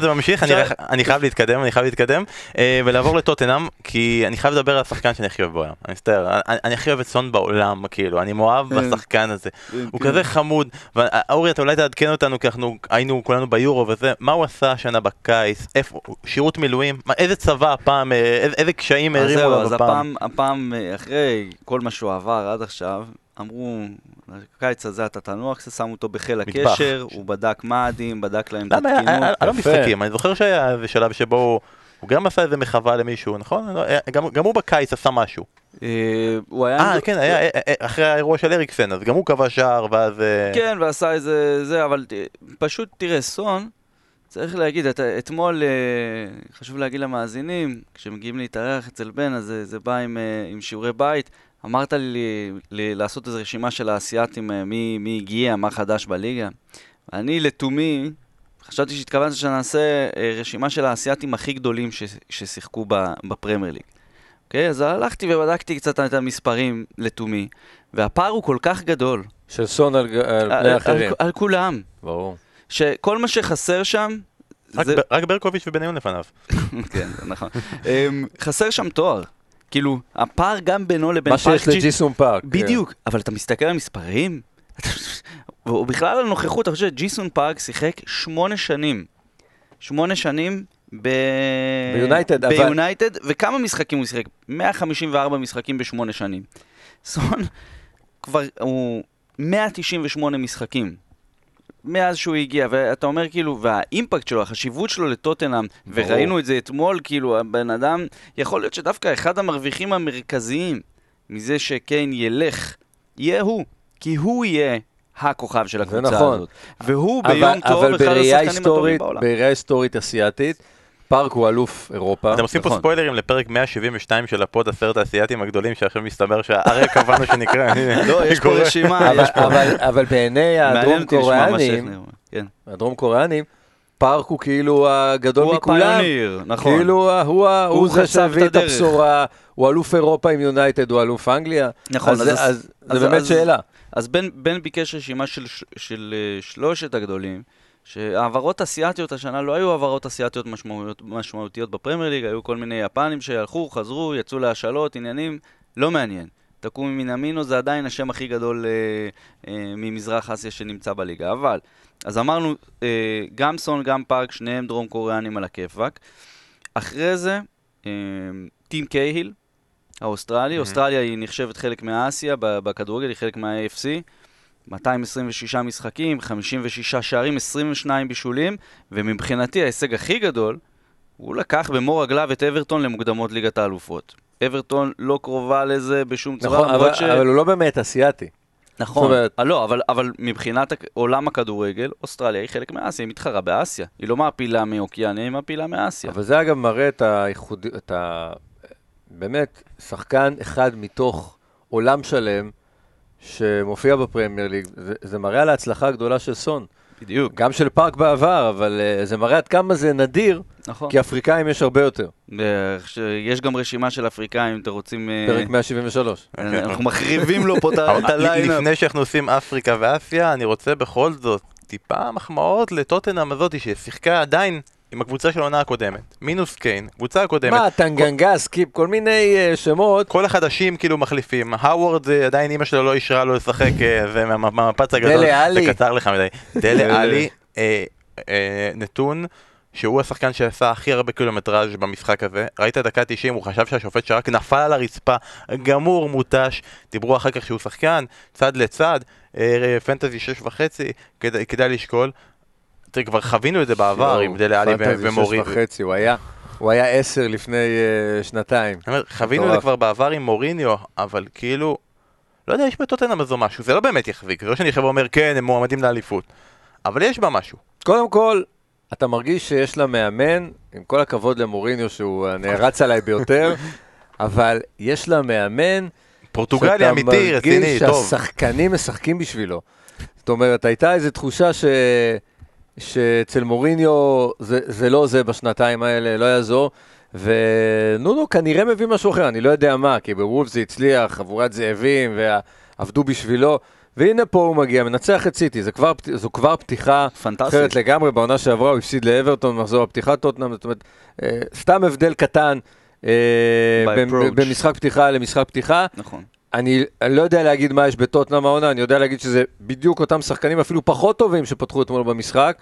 S1: זה ממשיך, אני חייב להתקדם, אני חייב להתקדם, אה, ולעבור לטוטנאם, כי אני חייב לדבר על השחקן שאני הכי אוהב בעולם. אני מצטער, אני הכי אוהב את סון בעולם, כאילו, אני מאוהב כן. בשחקן הזה. כן, הוא כן. כזה חמוד, ואורי, אתה אולי תעדכן אותנו, כי אנחנו היינו כולנו ביורו וזה, מה הוא עשה השנה בקיץ, שירות מילואים, איזה צבא הפעם, אה, איזה קשיים הרימו
S3: לו הפעם. אז הפעם, אה, אחרי כל מה שהוא עבר עד עכשיו, אמרו, הקיץ הזה אתה תנוח, שמו אותו בחיל הקשר, הוא בדק מאדים, בדק להם את התקינות. למה,
S1: היה לו משחקים, אני זוכר שהיה איזה שלב שבו הוא גם עשה איזה מחווה למישהו, נכון? לא, גם הוא בקיץ עשה משהו.
S3: אה, הוא היה...
S1: אה, כן, היה אה, אחרי האירוע של אריקסן, אז גם הוא קבע שער, ואז...
S3: כן, ועשה איזה... זה, אבל פשוט תראה, סון, צריך להגיד, אתמול, חשוב להגיד למאזינים, כשמגיעים להתארח אצל בן, אז זה בא עם שיעורי בית. אמרת לי, לי לעשות איזו רשימה של האסייתים, אה, מי, מי הגיע, מה חדש בליגה. אני לתומי, חשבתי שהתכוונת שנעשה אה, רשימה של האסייתים הכי גדולים ש, ששיחקו בפרמייר ליג. אוקיי? אז הלכתי ובדקתי קצת את המספרים לתומי, והפער הוא כל כך גדול.
S2: של סון על, על פני אחרים.
S3: על, על כולם.
S2: ברור.
S3: שכל מה שחסר שם...
S1: רק, זה... רק ברקוביץ' ובניון לפניו.
S3: כן, נכון. אמ, חסר שם תואר. כאילו, הפער גם בינו לבין
S2: פארק... מה שיש לג'י סונג פארק.
S3: בדיוק, כן. אבל אתה מסתכל על המספרים, ובכלל על הנוכחות, אתה חושב שג'י סונג פארק שיחק שמונה שנים. שמונה שנים ב...
S2: ביונייטד,
S3: ביונייטד, אבל... וכמה משחקים הוא שיחק? 154 משחקים בשמונה שנים. סון כבר, הוא 198 משחקים. מאז שהוא הגיע, ואתה אומר כאילו, וה impact שלו, החשיבות שלו לטוטנאם, וראינו את זה אתמול, כאילו, הבן אדם, יכול להיות שדווקא אחד המרוויחים המרכזיים מזה שקיין ילך, יהיה הוא, כי הוא יהיה הכוכב של הקבוצה נכון. הזאת. והוא אבל, ביום טוב אחד השחקנים הטובים בעולם.
S2: אבל בראייה היסטורית אסיאתית, פארק הוא אלוף אירופה.
S1: אתם עושים פה נכון. ספוילרים לפרק 172 של הפוד עשרת האסייתים הגדולים, שעכשיו מסתבר שהאריה קבענו שנקרא.
S3: לא, יש פה רשימה.
S2: אבל בעיני הדרום קוריאנים, כן. הדרום קוריאנים, פארק הוא כאילו הגדול מכולם. הוא הפיוניר,
S3: נכון.
S2: כאילו הוא זה שהביא את הבשורה, הוא אלוף אירופה עם יונייטד, הוא אלוף אנגליה. נכון, אז זה באמת שאלה.
S3: אז בן ביקש רשימה של אה, שלושת הגדולים. שהעברות אסיאתיות השנה לא היו העברות אסיאתיות משמעותיות, משמעותיות בפרמייר ליג, היו כל מיני יפנים שהלכו, חזרו, יצאו להשאלות, עניינים, לא מעניין. תקומי מינמינו זה עדיין השם הכי גדול אה, אה, ממזרח אסיה שנמצא בליגה, אבל, אז אמרנו, אה, גם סון, גם פארק, שניהם דרום קוריאנים על הכיפאק. אחרי זה, אה, טים קייהיל, האוסטרלי, mm-hmm. אוסטרליה היא נחשבת חלק מהאסיה, בכדורגל היא חלק מה-AFC. 226 משחקים, 56 שערים, 22 בישולים, ומבחינתי ההישג הכי גדול, הוא לקח במו רגליו את אברטון למוקדמות ליגת האלופות. אברטון לא קרובה לזה בשום צורה,
S2: נכון, אבל, ש... אבל הוא לא באמת אסיאתי.
S3: נכון, אומרת... לא, אבל, אבל מבחינת עולם הכדורגל, אוסטרליה היא חלק מאסיה, היא מתחרה באסיה. היא לא מעפילה מאוקיאניה, היא מעפילה מאסיה.
S2: אבל זה אגב מראה את הייחוד... את ה... באמת, שחקן אחד מתוך עולם שלם, שמופיע בפרמייר ליג, זה, זה מראה על ההצלחה הגדולה של סון.
S3: בדיוק.
S2: גם של פארק בעבר, אבל אה, זה מראה עד כמה זה נדיר, נכון. כי אפריקאים יש הרבה יותר.
S3: יש גם רשימה של אפריקאים, אם אתם רוצים...
S2: אה, פרק 173.
S3: אנחנו מחריבים לו פה את ה lineup.
S1: לפני שאנחנו עושים אפריקה ואסיה, אני רוצה בכל זאת טיפה מחמאות לטוטנאם הזאתי, ששיחקה עדיין עם הקבוצה של העונה הקודמת, מינוס קיין, קבוצה הקודמת.
S2: מה, טנגנגה, סקיפ, כל מיני אה, שמות.
S1: כל החדשים כאילו מחליפים. האוורד, אה, עדיין אימא שלו לא אישרה לו לשחק, אה, ומהמפץ הגדול,
S2: דלה עלי.
S1: זה קצר לך מדי. דלה עלי, uh, uh, נתון. שהוא השחקן שעשה הכי הרבה קילומטראז' במשחק הזה, ראית דקה 90, הוא חשב שהשופט שרק נפל על הרצפה, גמור, מותש, דיברו אחר כך שהוא שחקן, צד לצד, פנטזי 6 וחצי, כדאי לשקול, תראה, כבר חווינו את זה בעבר עם דלה ומוריניו.
S2: וחצי, הוא היה... הוא היה עשר לפני uh, שנתיים.
S1: חווינו את זה כבר בעבר עם מוריניו, אבל כאילו, לא יודע, יש בטוטנאם הזו משהו, זה לא באמת יחזיק, זה לא שאני עכשיו אומר, כן, הם מועמדים לאליפות, אבל יש בה משהו.
S2: קודם כל, אתה מרגיש שיש לה מאמן, עם כל הכבוד למוריניו שהוא נערץ עליי ביותר, אבל יש לה מאמן,
S1: פורטוגלי אמיתי, רציני,
S2: טוב. שאתה מרגיש שהשחקנים משחקים בשבילו. זאת אומרת, הייתה איזו תחושה ש... שאצל מוריניו זה, זה לא זה בשנתיים האלה, לא יעזור. ונונו כנראה מביא משהו אחר, אני לא יודע מה, כי בוולף זה הצליח, חבורת זאבים, ועבדו בשבילו. והנה פה הוא מגיע, מנצח את סיטי, זו כבר, זו כבר פתיחה פנטסטית. אחרת לגמרי, בעונה שעברה הוא הפסיד לאברטון, מחזור הפתיחת טוטנאם, זאת אומרת, אה, סתם הבדל קטן אה, במשחק פתיחה למשחק פתיחה.
S3: נכון.
S2: אני, לא יודע להגיד מה יש בטוטנאם העונה, אני יודע להגיד שזה בדיוק אותם שחקנים אפילו פחות טובים שפתחו אתמול במשחק,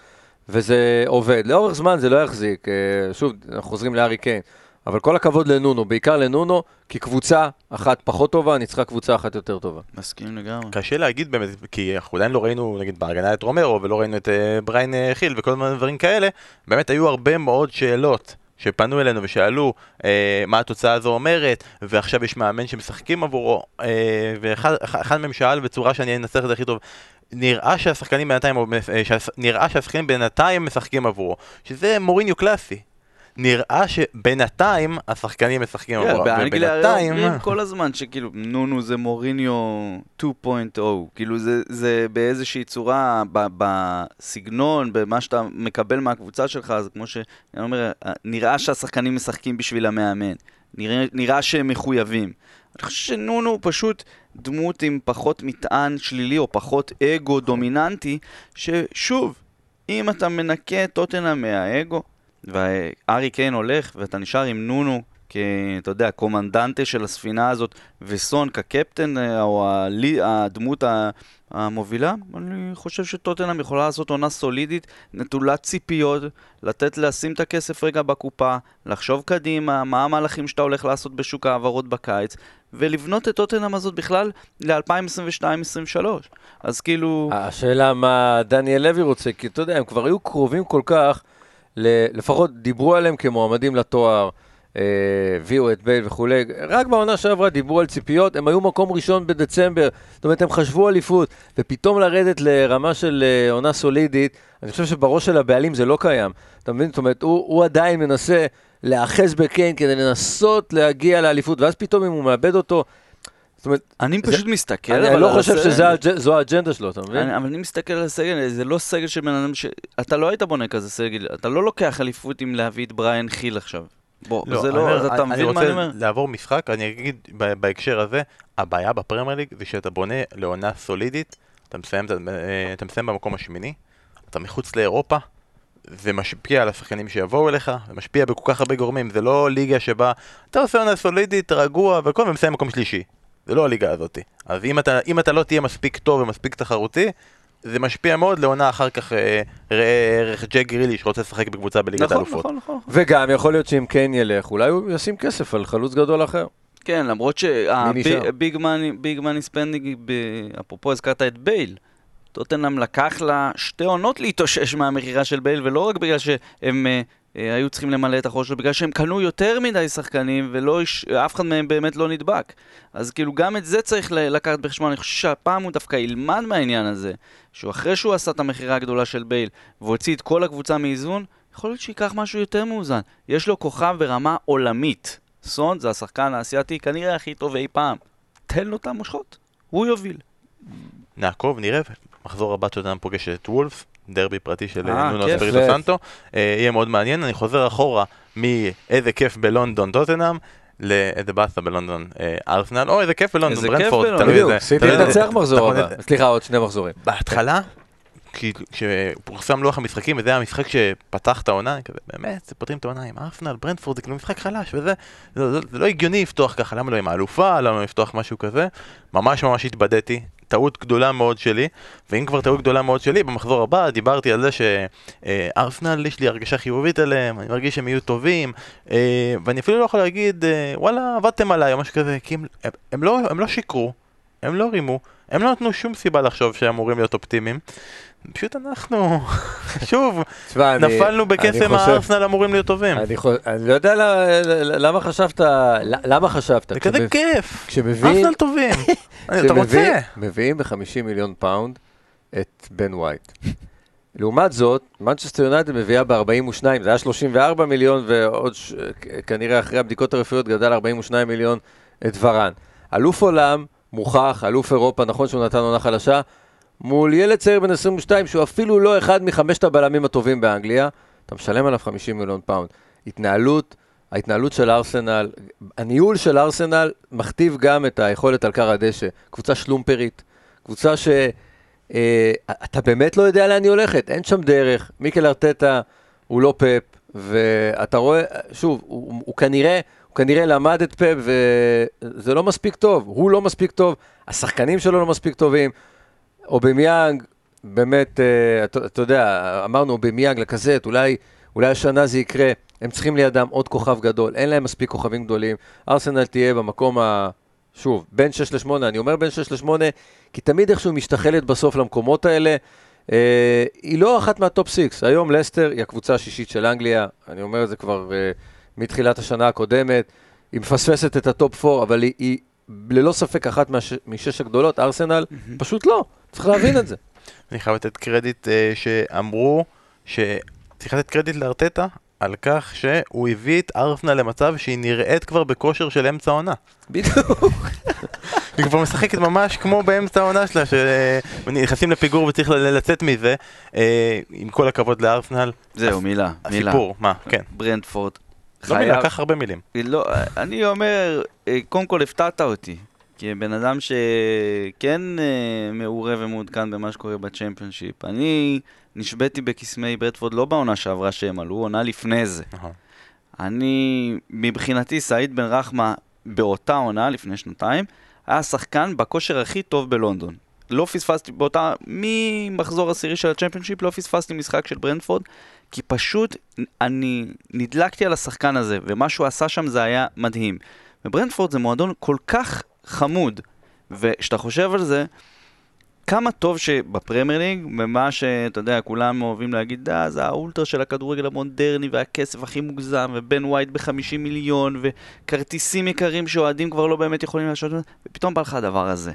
S2: וזה עובד. לאורך זמן זה לא יחזיק, אה, שוב, אנחנו חוזרים לארי קיין. אבל כל הכבוד לנונו, בעיקר לנונו, כי קבוצה אחת פחות טובה ניצחה קבוצה אחת יותר טובה.
S3: מסכים לגמרי.
S1: קשה להגיד באמת, כי אנחנו עדיין לא ראינו, נגיד, בהגנה את רומרו, ולא ראינו את uh, בריין uh, חיל וכל מיני דברים כאלה, באמת היו הרבה מאוד שאלות. שפנו אלינו ושאלו אה, מה התוצאה הזו אומרת, ועכשיו יש מאמן שמשחקים עבורו, אה, ואחד מהם שאל בצורה שאני אנסח את זה הכי טוב, נראה שהשחקנים בינתיים, אה, נראה שהשחקנים בינתיים משחקים עבורו, שזה מוריניו קלאסי. נראה שבינתיים השחקנים משחקים
S3: עבורם, כן, ובינתיים... באנגליה כל הזמן שכאילו נונו זה מוריניו 2.0, כאילו זה, זה באיזושהי צורה, ב, בסגנון, במה שאתה מקבל מהקבוצה שלך, זה כמו שאני אומר, נראה שהשחקנים משחקים בשביל המאמן, נראה, נראה שהם מחויבים. אני חושב שנונו הוא פשוט דמות עם פחות מטען שלילי או פחות אגו דומיננטי, ששוב, אם אתה מנקה את טוטנה מהאגו, וארי קיין הולך, ואתה נשאר עם נונו, אתה יודע, קומנדנטה של הספינה הזאת, וסון כקפטן, אה, או הדמות המובילה, אני חושב שטוטנאם יכולה לעשות עונה סולידית, נטולת ציפיות, לתת, לשים את הכסף רגע בקופה, לחשוב קדימה, מה המהלכים שאתה הולך לעשות בשוק ההעברות בקיץ, ולבנות את טוטנאם הזאת בכלל ל-2022-2023. אז כאילו...
S2: השאלה מה דניאל לוי רוצה, כי אתה יודע, הם כבר היו קרובים כל כך. לפחות דיברו עליהם כמועמדים לתואר, אה, הביאו את בייל וכולי, רק בעונה שעברה דיברו על ציפיות, הם היו מקום ראשון בדצמבר, זאת אומרת הם חשבו אליפות, ופתאום לרדת לרמה של אה, עונה סולידית, אני חושב שבראש של הבעלים זה לא קיים, אתה מבין? זאת אומרת, הוא, הוא עדיין מנסה להאחז בקיין כדי לנסות להגיע לאליפות, ואז פתאום אם הוא מאבד אותו,
S3: זאת אומרת, אני פשוט מסתכל
S2: אני לא חושב שזו האג'נדה שלו, אתה מבין?
S3: אבל אני מסתכל על הסגל, זה לא סגל של בן אדם ש... אתה לא היית בונה כזה סגל, אתה לא לוקח אליפות עם להביא את בריאן חיל עכשיו. בוא, לא, זה לא, אתה מבין מה אני אומר?
S1: אני רוצה לעבור משחק, אני אגיד בהקשר הזה, הבעיה בפרמייר ליג זה שאתה בונה לעונה סולידית, אתה מסיים, אה, אתה מסיים במקום השמיני, אתה מחוץ לאירופה, זה משפיע על השחקנים שיבואו אליך, זה משפיע בכל כך הרבה גורמים, זה לא ליגה שבה אתה עושה עונה סולידית, רגוע, וכל ומסיים מקום שלישי. זה לא הליגה הזאת. אז אם אתה, אם אתה לא תהיה מספיק טוב ומספיק תחרותי, זה משפיע מאוד לעונה אחר כך, אה, ראה ערך ג'ק גריליש רוצה לשחק בקבוצה בליגת נכון, האלופות. נכון, נכון,
S2: נכון. וגם יכול להיות שאם קיין ילך, אולי הוא ישים כסף על חלוץ גדול אחר.
S3: כן, למרות שה big money spending, אפרופו הזכרת את בייל, טוטנאם לקח לה שתי עונות להתאושש מהמכירה של בייל, ולא רק בגלל שהם אה, היו צריכים למלא את החור שלו בגלל שהם קנו יותר מדי שחקנים ואף אחד מהם באמת לא נדבק. אז כאילו גם את זה צריך לקחת בחשבון, אני חושב שהפעם הוא דווקא ילמד מהעניין הזה, שהוא אחרי שהוא עשה את המכירה הגדולה של בייל והוציא את כל הקבוצה מאיזון, יכול להיות שייקח משהו יותר מאוזן. יש לו כוכב ברמה עולמית. סון זה השחקן האסייתי כנראה הכי טוב אי פעם. תן לו את המושכות, הוא יוביל.
S1: נעקוב, נראה, מחזור הבא שאתה פוגש את וולף, דרבי פרטי של אה, נונו אספריטו סנטו, אה, יהיה מאוד מעניין, אני חוזר אחורה מאיזה כיף בלונדון טוטנאם. לאיזה באסה בלונדון אה, ארסנל, או איזה כיף בלונדון ברנפורד,
S2: תלוי איזה. סיטי לנצח מחזור הבא, סליחה עוד שני מחזורים.
S1: בהתחלה, כשפורסם לוח המשחקים, וזה המשחק שפתח את העונה, כזה, באמת, זה פותרים את העונה עם ארסנל, ברנדפורד, זה כאילו משחק חלש, וזה, זה, זה לא הגיוני לפתוח ככה, למה לא עם האלופה, למה לא לפתוח משהו כזה, ממש ממש התבדיתי, טעות גדולה מאוד שלי, ואם כבר טעות גדולה מאוד שלי, במחזור הבא דיברתי על זה שארסנל, יש לי הרגשה חיובית עליהם, אני מרגיש שהם יהיו טובים, אה, ואני אפילו לא יכול להגיד, אה, וואלה, עבדתם עליי או משהו כזה, כי הם, הם, לא, הם לא שיקרו, הם לא רימו, הם לא נתנו שום סיבה לחשוב שהם אמורים להיות אופטימיים. פשוט אנחנו, שוב, נפלנו בקסם הארסנל אמורים להיות טובים.
S2: אני לא יודע למה חשבת, למה חשבת.
S1: זה כזה כיף, ארסנל טובים, אתה רוצה.
S2: מביאים ב-50 מיליון פאונד את בן ווייט. לעומת זאת, מנצ'סטר יונייטד מביאה ב-42, זה היה 34 מיליון, ועוד כנראה אחרי הבדיקות הרפואיות גדל 42 מיליון את ורן. אלוף עולם, מוכח, אלוף אירופה, נכון שהוא נתן עונה חדשה, מול ילד צעיר בן 22 שהוא אפילו לא אחד מחמשת הבלמים הטובים באנגליה, אתה משלם עליו 50 מיליון פאונד. התנהלות ההתנהלות של ארסנל, הניהול של ארסנל מכתיב גם את היכולת על כר הדשא. קבוצה שלומפרית, קבוצה שאתה אה, באמת לא יודע לאן היא הולכת, אין שם דרך. מיקל ארטטה הוא לא פפ, ואתה רואה, שוב, הוא, הוא כנראה... הוא כנראה למד את פפ וזה לא מספיק טוב, הוא לא מספיק טוב, השחקנים שלו לא מספיק טובים. אובמיאנג, באמת, אה, אתה, אתה יודע, אמרנו אובמיאנג לקזט, אולי, אולי השנה זה יקרה, הם צריכים לידם עוד כוכב גדול, אין להם מספיק כוכבים גדולים. ארסנל תהיה במקום ה... שוב, בין 6 ל-8, אני אומר בין 6 ל-8, כי תמיד איכשהו משתחלת בסוף למקומות האלה. אה, היא לא אחת מה top 6. היום לסטר היא הקבוצה השישית של אנגליה, אני אומר את זה כבר אה, מתחילת השנה הקודמת. היא מפספסת את ה top 4, אבל היא, היא ללא ספק אחת מהש, משש הגדולות, ארסנל, mm-hmm. פשוט לא, צריך להבין את זה.
S1: אני חייב לתת קרדיט uh, שאמרו, שצריך לתת קרדיט לארטטה על כך שהוא הביא את ארסנל למצב שהיא נראית כבר בכושר של אמצע עונה.
S2: בדיוק.
S1: היא כבר משחקת ממש כמו באמצע העונה שלה, שנכנסים לפיגור וצריך לצאת מזה, אה, עם כל הכבוד לארסנל.
S3: זהו, מילה, מילה.
S1: הסיפור, מה, כן.
S3: ברנדפורד.
S1: לא מילה, לקח הרבה מילים.
S3: לא, אני אומר, אה, קודם כל הפתעת אותי. כבן אדם שכן אה, מעורה ומעודכן במה שקורה בצ'מפיונשיפ. אני נשבתי בקסמי ברדפורד לא בעונה שעברה שהם עלו, עונה לפני זה. אני, מבחינתי, סעיד בן רחמה באותה עונה, לפני שנתיים, היה שחקן בכושר הכי טוב בלונדון. לא פספסתי באותה, ממחזור עשירי של הצ'מפיונשיפ, לא פספסתי משחק של ברנדפורד, כי פשוט אני נדלקתי על השחקן הזה, ומה שהוא עשה שם זה היה מדהים. וברנדפורד זה מועדון כל כך חמוד, וכשאתה חושב על זה, כמה טוב שבפרמייר ליג, במה שאתה יודע, כולם אוהבים להגיד, אה, זה האולטרה של הכדורגל המודרני והכסף הכי מוגזם, ובן ווייט ב-50 מיליון, וכרטיסים יקרים שאוהדים כבר לא באמת יכולים להשעות, ופתאום בא לך הדבר הזה.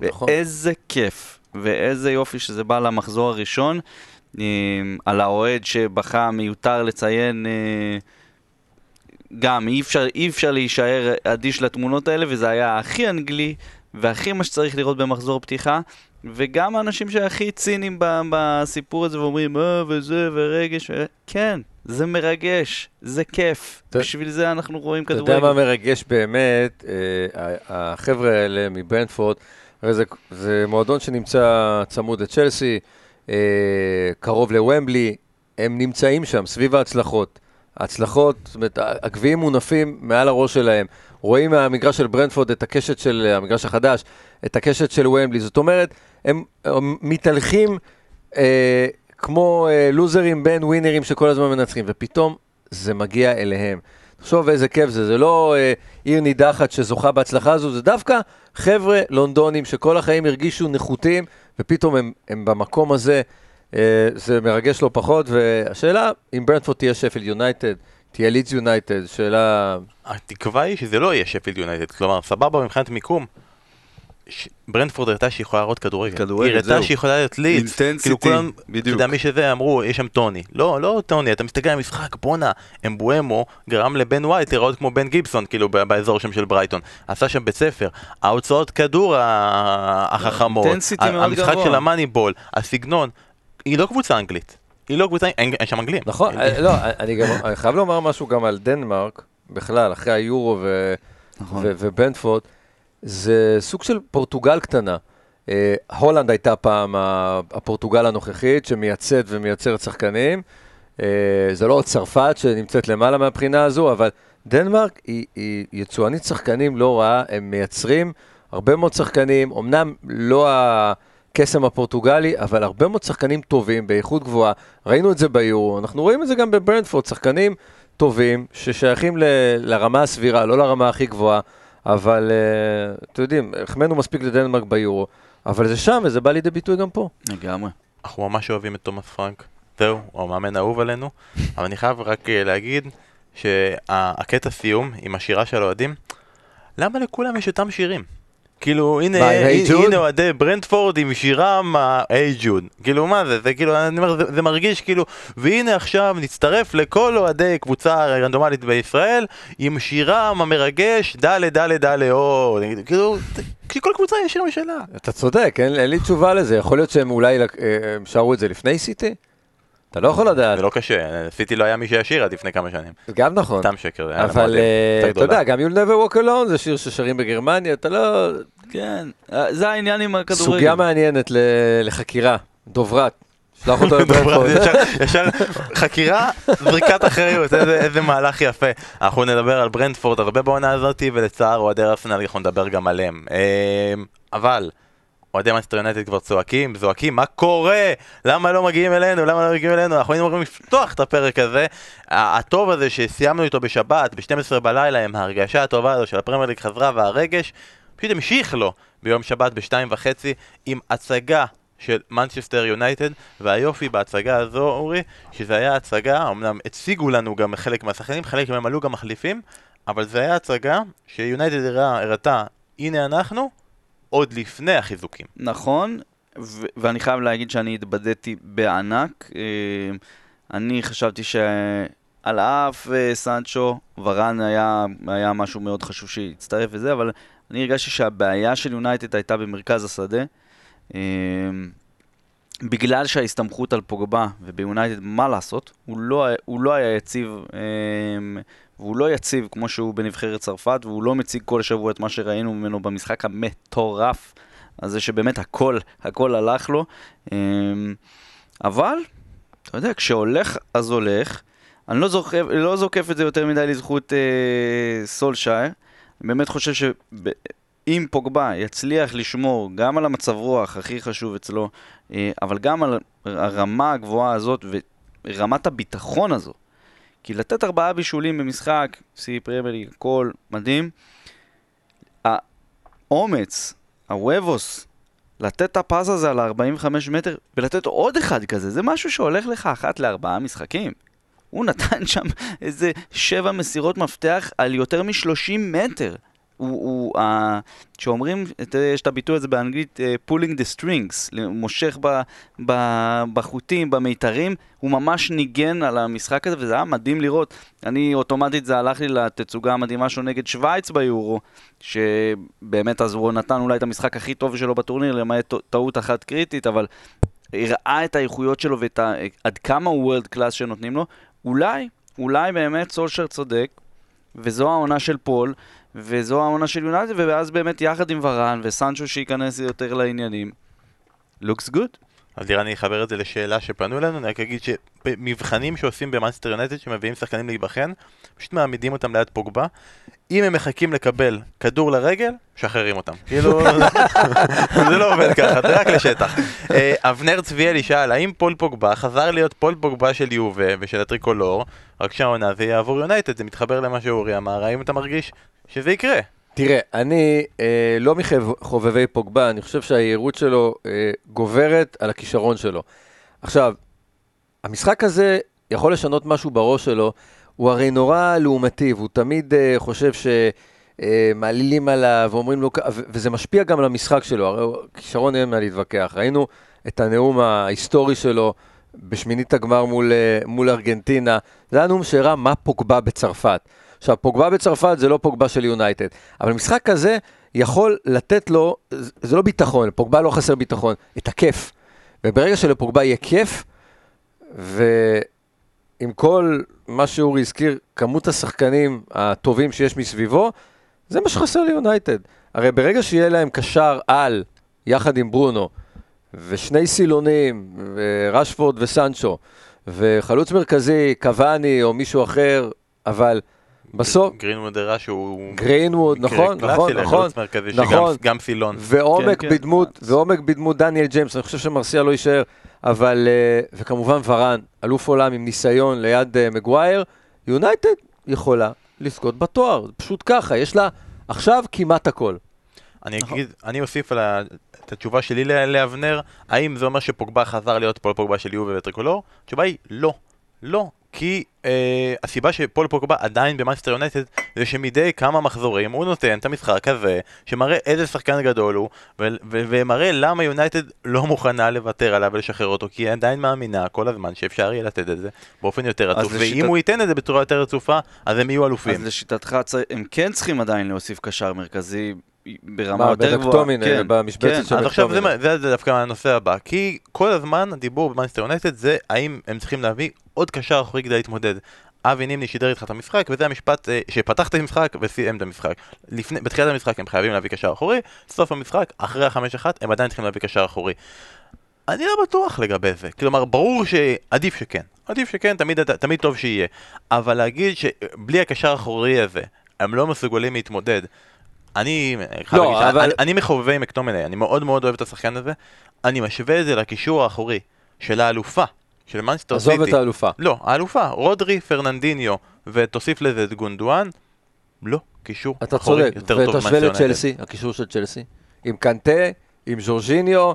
S3: נכון. ואיזה כיף, ואיזה יופי שזה בא למחזור הראשון. אה, על האוהד שבכה מיותר לציין אה, גם אי אפשר, אי אפשר להישאר אדיש לתמונות האלה, וזה היה הכי אנגלי והכי מה שצריך לראות במחזור פתיחה. וגם האנשים שהכי ציניים בסיפור הזה ואומרים, אה, וזה, ורגש, ו... כן, זה מרגש, זה כיף. ת... בשביל זה אנחנו רואים כדורגל.
S2: אתה יודע מה מרגש באמת? אה, החבר'ה האלה מברנדפורד, הרי זה, זה מועדון שנמצא צמוד לצ'לסי, אה, קרוב לוומבלי, הם נמצאים שם, סביב ההצלחות. ההצלחות, זאת אומרת, הגביעים מונפים מעל הראש שלהם. רואים מהמגרש של ברנדפורד את הקשת של, המגרש החדש, את הקשת של ומבלי. זאת אומרת, הם, הם מתהלכים אה, כמו אה, לוזרים בין ווינרים שכל הזמן מנצחים, ופתאום זה מגיע אליהם. תחשוב איזה כיף זה, זה לא אה, עיר נידחת שזוכה בהצלחה הזו, זה דווקא חבר'ה לונדונים שכל החיים הרגישו נחותים, ופתאום הם, הם במקום הזה. אה, זה מרגש לא פחות, והשאלה אם ברנטפורד תהיה שפילד יונייטד, תהיה לידס יונייטד, שאלה...
S1: התקווה היא שזה לא יהיה שפילד יונייטד, כלומר, סבבה מבחינת מיקום. ברנטפורד הראתה שהיא יכולה להראות כדורגל.
S3: כדורגל,
S1: זהו. היא הראתה שהיא יכולה להיות לידס.
S3: intensity, כאילו כולם,
S1: בדיוק. אתה יודע, מי שזה אמרו, יש שם טוני. לא, לא טוני, אתה מסתכל על המשחק, בואנה, אמבואמו גרם לבן ווייט לראות כמו בן גיבסון, כאילו, באזור שם של ברייטון. עשה שם בית ספר. ההוצאות כדור החכמות. המשחק של המאני בול, הסגנון. היא לא קבוצה אנגלית. היא לא קבוצה, אין, אין שם אנגלים.
S2: נכון, אה, לא, אני גם אני חייב לומר משהו גם על דנמרק, בכלל, אחרי היורו ו, נכון. ו, ובנדפורד, זה סוג של פורטוגל קטנה. אה, הולנד הייתה פעם הפורטוגל הנוכחית, שמייצאת ומייצרת שחקנים. אה, זה לא צרפת שנמצאת למעלה מהבחינה הזו, אבל דנמרק היא, היא יצואנית שחקנים לא רעה, הם מייצרים הרבה מאוד שחקנים, אמנם לא ה... הקסם הפורטוגלי, אבל הרבה מאוד שחקנים טובים, באיכות גבוהה. ראינו את זה ביורו, אנחנו רואים את זה גם בברנדפורד, שחקנים טובים ששייכים ל- לרמה הסבירה, לא לרמה הכי גבוהה, אבל uh, אתם יודעים, החמאנו מספיק לדנמרק ביורו, אבל זה שם וזה בא לידי ביטוי גם פה.
S3: לגמרי.
S1: אנחנו ממש אוהבים את תומאס פרנק, זהו, הוא המאמן האהוב עלינו, אבל אני חייב רק אה, להגיד שהקטע סיום עם השירה של האוהדים, למה לכולם יש אותם שירים? כאילו, הנה, הנה אוהדי ברנדפורד עם שירם, היי ג'וד. כאילו, מה זה? זה כאילו, אני אומר, זה, מרגיש כאילו, והנה עכשיו נצטרף לכל אוהדי קבוצה רנדומלית בישראל, עם שירם המרגש, דלה דלה דלה או, כאילו, כל קבוצה יש שיר משלה.
S2: אתה צודק, אין, אין לי תשובה לזה, יכול להיות שהם אולי אה, שרו את זה לפני סיטי? אתה לא יכול לדעת.
S1: זה לא קשה, סיטי לא היה מי שישיר עד לפני כמה שנים.
S2: גם נכון.
S1: סתם שקר,
S2: אבל אה, אתה יודע, גם You'll never walk alone זה שיר ששרים בגרמניה, אתה לא...
S3: כן, אה, זה העניין עם הכדורגל.
S2: סוגיה מעניינת לחקירה, דוברת.
S1: שלח אותו לברנפורד. ישר חקירה, זריקת אחריות, איזה מהלך יפה. אנחנו נדבר על ברנטפורד הרבה בעונה הזאת, ולצער אוהדי ארסנל אנחנו נדבר גם עליהם. אה, אבל... אוהדי מנצ'סטר יונייטד כבר צועקים, זועקים, מה קורה? למה לא מגיעים אלינו? למה לא מגיעים אלינו? אנחנו היינו אמורים לפתוח את הפרק הזה. הטוב הזה שסיימנו איתו בשבת, ב-12 בלילה, עם ההרגשה הטובה הזו של הפרמייר ליג חזרה והרגש, פשוט המשיך לו ביום שבת בשתיים וחצי, עם הצגה של מנצ'סטר יונייטד, והיופי בהצגה הזו, אורי, שזה היה הצגה, אמנם הציגו לנו גם חלק מהשחקנים, חלק מהם עלו גם מחליפים, אבל זה היה הצגה שיונייטד הראתה, הנה אנחנו, עוד לפני החיזוקים.
S3: נכון, ו- ואני חייב להגיד שאני התבדיתי בענק. אה, אני חשבתי שעל אף אה, סנצ'ו, ורן היה, היה משהו מאוד חשוב שיצטרף וזה, אבל אני הרגשתי שהבעיה של יונייטד הייתה במרכז השדה. אה, בגלל שההסתמכות על פוגבה, וביונייטד, מה לעשות, הוא לא, הוא לא היה יציב, והוא לא יציב כמו שהוא בנבחרת צרפת, והוא לא מציג כל שבוע את מה שראינו ממנו במשחק המטורף הזה, שבאמת הכל, הכל הלך לו. אבל, אתה יודע, כשהולך, אז הולך. אני לא, זוכף, לא זוקף את זה יותר מדי לזכות אה, סולשייר. אני באמת חושב שאם פוגבה יצליח לשמור גם על המצב רוח הכי חשוב אצלו, אה, אבל גם על הרמה הגבוהה הזאת ורמת הביטחון הזו. כי לתת ארבעה בישולים במשחק, סי פרמיילי, הכל מדהים. האומץ, הוובוס, לתת את הפס הזה על ה-45 מטר ולתת עוד אחד כזה, זה משהו שהולך לך אחת לארבעה משחקים. הוא נתן שם איזה שבע מסירות מפתח על יותר מ-30 מטר. הוא, כשאומרים, יש את הביטוי הזה באנגלית, uh, pulling the strings, מושך ב, ב, בחוטים, במיתרים, הוא ממש ניגן על המשחק הזה, וזה היה מדהים לראות. אני, אוטומטית זה הלך לי לתצוגה המדהימה שלו נגד שווייץ ביורו, שבאמת אז הוא נתן אולי את המשחק הכי טוב שלו בטורניר, למעט טעות אחת קריטית, אבל הראה את האיכויות שלו ועד כמה הוא world class שנותנים לו. אולי, אולי באמת סולשר צודק, וזו העונה של פול, וזו העונה של יונייטד, ואז באמת יחד עם ורן וסנצ'ו שייכנס יותר לעניינים. looks good.
S1: אז נראה אני אחבר את זה לשאלה שפנו אלינו, אני רק אגיד שמבחנים שעושים במאנסטר יונייטד, שמביאים שחקנים להיבחן, פשוט מעמידים אותם ליד פוגבה. אם הם מחכים לקבל כדור לרגל, משחררים אותם. כאילו, זה לא עובד ככה, זה רק לשטח. אה, אבנר צביאלי שאל, האם פול פוגבה חזר להיות פול פוגבה של יובה ושל הטריקולור, רק שהעונה זה יעבור יונייטד, זה מתחבר למה שאורי אמר, האם אתה מרגיש שזה יקרה?
S2: תראה, אני אה, לא מחובבי פוגבה, אני חושב שהיהירות שלו אה, גוברת על הכישרון שלו. עכשיו, המשחק הזה יכול לשנות משהו בראש שלו, הוא הרי נורא לעומתי, והוא תמיד אה, חושב שמעלילים אה, עליו ואומרים לו, וזה משפיע גם על המשחק שלו, הרי כישרון אין מה להתווכח. ראינו את הנאום ההיסטורי שלו בשמינית הגמר מול, אה, מול ארגנטינה, זה היה נאום שהראה מה פוגבה בצרפת. עכשיו, פוגבה בצרפת זה לא פוגבה של יונייטד, אבל משחק כזה יכול לתת לו, זה לא ביטחון, פוגבה לא חסר ביטחון, את הכיף. וברגע שלפוגבה יהיה כיף, ועם כל מה שאורי הזכיר, כמות השחקנים הטובים שיש מסביבו, זה מה שחסר ליונייטד. הרי ברגע שיהיה להם קשר על, יחד עם ברונו, ושני סילונים, ורשפורד וסנצ'ו, וחלוץ מרכזי, קוואני או מישהו אחר, אבל בסוף...
S1: גרינווד הראה שהוא...
S2: גרינווד, נכון, נכון, נכון,
S1: נכון, שגם סילון.
S2: ועומק כן, כן. בדמות, ועומק בדמות דניאל ג'יימס, אני חושב שמרסיה לא יישאר, אבל, אה, וכמובן ורן, אלוף עולם עם ניסיון ליד אה, מגווייר, יונייטד יכולה לזכות בתואר, פשוט ככה, יש לה עכשיו כמעט הכל.
S1: אני. אגיד, אני אוסיף על את התשובה שלי לאבנר, האם זה אומר שפוגבה חזר להיות פול פוגבה של יובה וטריקולור? התשובה היא לא. לא, כי אה, הסיבה שפול פוגבה עדיין במנצ'סטר יונייטד זה שמדי כמה מחזורים הוא נותן את המשחק הזה שמראה איזה שחקן גדול הוא ו- ו- ומראה למה יונייטד לא מוכנה לוותר עליו ולשחרר אותו כי היא עדיין מאמינה כל הזמן שאפשר יהיה לתת את זה באופן יותר רצוף ואם לשיטת... הוא ייתן את זה בצורה יותר רצופה אז הם יהיו אלופים.
S3: אז לשיטתך הם כן צריכים עדיין להוסיף קשר מרכזי ברמה יותר גבוהה.
S2: כן, במשבצת כן. של
S1: אז עכשיו זה, זה דווקא הנושא הבא, כי כל הזמן הדיבור במאנסטר יונייטד זה האם הם צריכים להביא עוד קשר אחורי כדי להתמודד. אבי נימני שידר איתך את המשחק, וזה המשפט אה, שפתח את המשחק וסיים את המשחק. לפני, בתחילת המשחק הם חייבים להביא קשר אחורי, סוף המשחק, אחרי החמש אחת, הם עדיין צריכים להביא קשר אחורי. אני לא בטוח לגבי זה. כלומר, ברור שעדיף שכן. עדיף שכן, תמיד, תמיד טוב שיהיה. אבל להגיד שבלי הקשר האחורי הזה, הם לא מסוגלים להתמודד. אני, לא, אבל... אני, אני מחובבי מקטומני, אני מאוד מאוד אוהב את השחקן הזה. אני משווה את זה לקישור האחורי של האלופה, של מנסטר סיטי.
S2: עזוב את האלופה.
S1: לא, האלופה, רודרי, פרננדיניו, ותוסיף לזה את גונדואן, לא, קישור
S2: אחורי יותר טוב מנסטר יונייטד. אתה צודק, ותשווה לצ'לסי, הקישור של צ'לסי, עם קנטה, עם ז'ורג'יניו.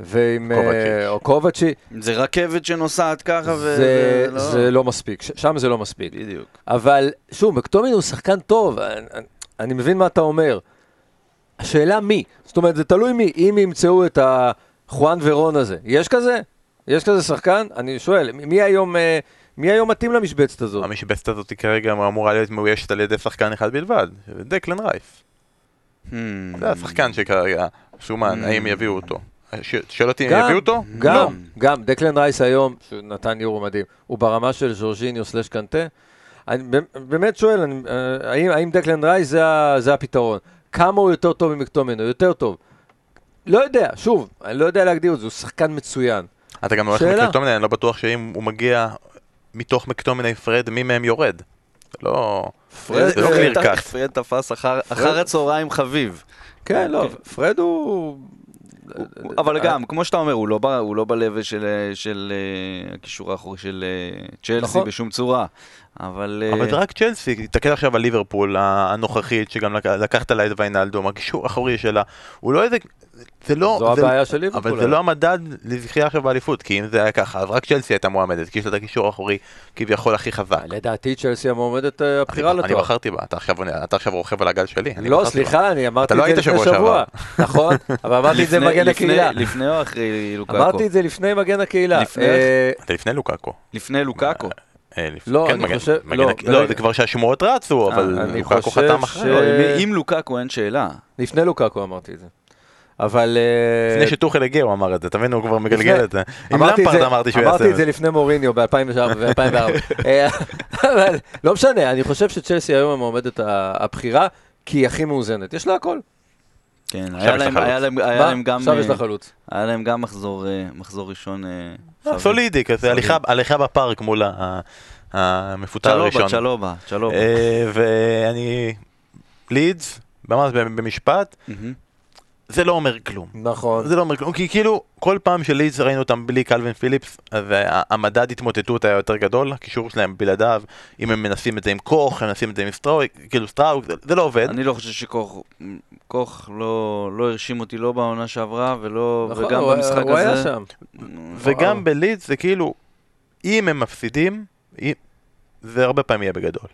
S2: ועם אה, קובצ'י.
S3: זה רכבת שנוסעת ככה ו...
S2: זה, לא... זה לא מספיק, שם זה לא מספיק.
S3: בדיוק.
S2: אבל שוב, מקטומין הוא שחקן טוב, אני, מבין מה אתה אומר. השאלה מי, זאת אומרת זה תלוי מי, אם ימצאו את החואן ורון הזה, יש כזה? יש כזה שחקן? אני שואל, מי היום, אה, מי היום מתאים למשבצת הזאת?
S1: המשבצת הזאת כרגע אמורה להיות מאוישת על ידי שחקן אחד בלבד, דקלן רייף. Hmm. זה השחקן שכרגע שומן, האם יביאו אותו. שואל אותי אם יביאו אותו?
S2: גם, לא. גם, דקלן רייס היום, שנתן יורו מדהים, הוא ברמה של ז'ורג'יניו סלש קנטה. אני באמת שואל, אני, אה, האם, האם דקלן רייס זה, זה הפתרון? כמה הוא יותר טוב ממקטומנו? יותר טוב. לא יודע, שוב, אני לא יודע להגדיר את זה, הוא שחקן מצוין.
S1: אתה גם הולך למקטומני, אני לא בטוח שאם הוא מגיע מתוך מקטומני פרד, מי מהם יורד. לא...
S3: פרד, זה לא clear cut. פרד תפס אחר הצהריים חביב.
S2: כן, לא, פרד הוא...
S3: אבל אה, גם, כמו שאתה אומר, הוא לא, הוא לא ב של, של הקישור האחורי של צ'לסי נכון. בשום צורה. אבל...
S1: אבל זה רק צ'לסי, תסתכל עכשיו על ליברפול הנוכחית, שגם לקחת לה את ויינלדום, הקישור האחורי שלה, הוא לא איזה זה לא...
S2: זו זה, הבעיה של ליברפול.
S1: אבל זה לא המדד לזכייה עכשיו באליפות, כי אם זה היה ככה, אז רק צ'לסי הייתה מועמדת, כי יש לה את הקישור האחורי כביכול הכי חזק.
S2: לדעתי צ'לסי המועמדת אה, הבחירה לתואר.
S1: אני בחרתי בה, אתה עכשיו רוכב על הגל שלי.
S2: לא, סליחה, אני אמרתי את זה לפני שבוע. נכון, אבל אמרתי את זה במגן הקהילה.
S3: לפני או אחרי לוקאקו?
S2: אמרתי את זה לפני מגן הקהילה.
S1: אה, אתה לפני לוקאקו.
S3: לפני לוקאקו.
S2: אה, לא, כן, אני חושב...
S1: לא, זה כבר שהשמועות רצו, אבל לוקאקו חתם אחרי.
S3: עם לוקאקו אין שאלה.
S2: לפני לוקאקו אמרתי את זה. אבל...
S1: אה, לפני שטוחל הגיע הוא אמר את זה, תבין הוא כבר מגלגל את זה. עם למפרד אמרתי שהוא יעשה
S2: את זה. אמרתי את זה לפני מוריניו ב-2004 ו-2004. אה, אבל לא משנה, אני חושב שצ'לסי היום המועמדת הבכירה, כי היא הכי מאוזנת. יש לה הכל.
S3: כן, היה להם גם...
S2: עכשיו יש לה חלוץ.
S3: היה להם גם מחזור ראשון.
S1: אה, סולידי, כזה הליכה בפארק מול המפוטר הראשון.
S3: צ'לובה, צ'לובה.
S1: ואני... לידס, ממש במשפט. זה לא אומר כלום.
S2: נכון.
S1: זה לא אומר כלום, כי כאילו, כל פעם שלידס ראינו אותם בלי קלווין פיליפס, והמדד התמוטטות היה יותר גדול, הקישור שלהם בלעדיו, אם הם מנסים את זה עם קוך, הם מנסים את זה עם סטרויק, כאילו סטרויק, זה, זה לא עובד.
S3: אני לא חושב שקוך, קוך לא, לא הרשים אותי לא בעונה שעברה, ולא, נכון, וגם הוא, במשחק הוא הזה. הוא היה שם.
S1: וגם בלידס זה כאילו, אם הם מפסידים, זה הרבה פעמים יהיה בגדול.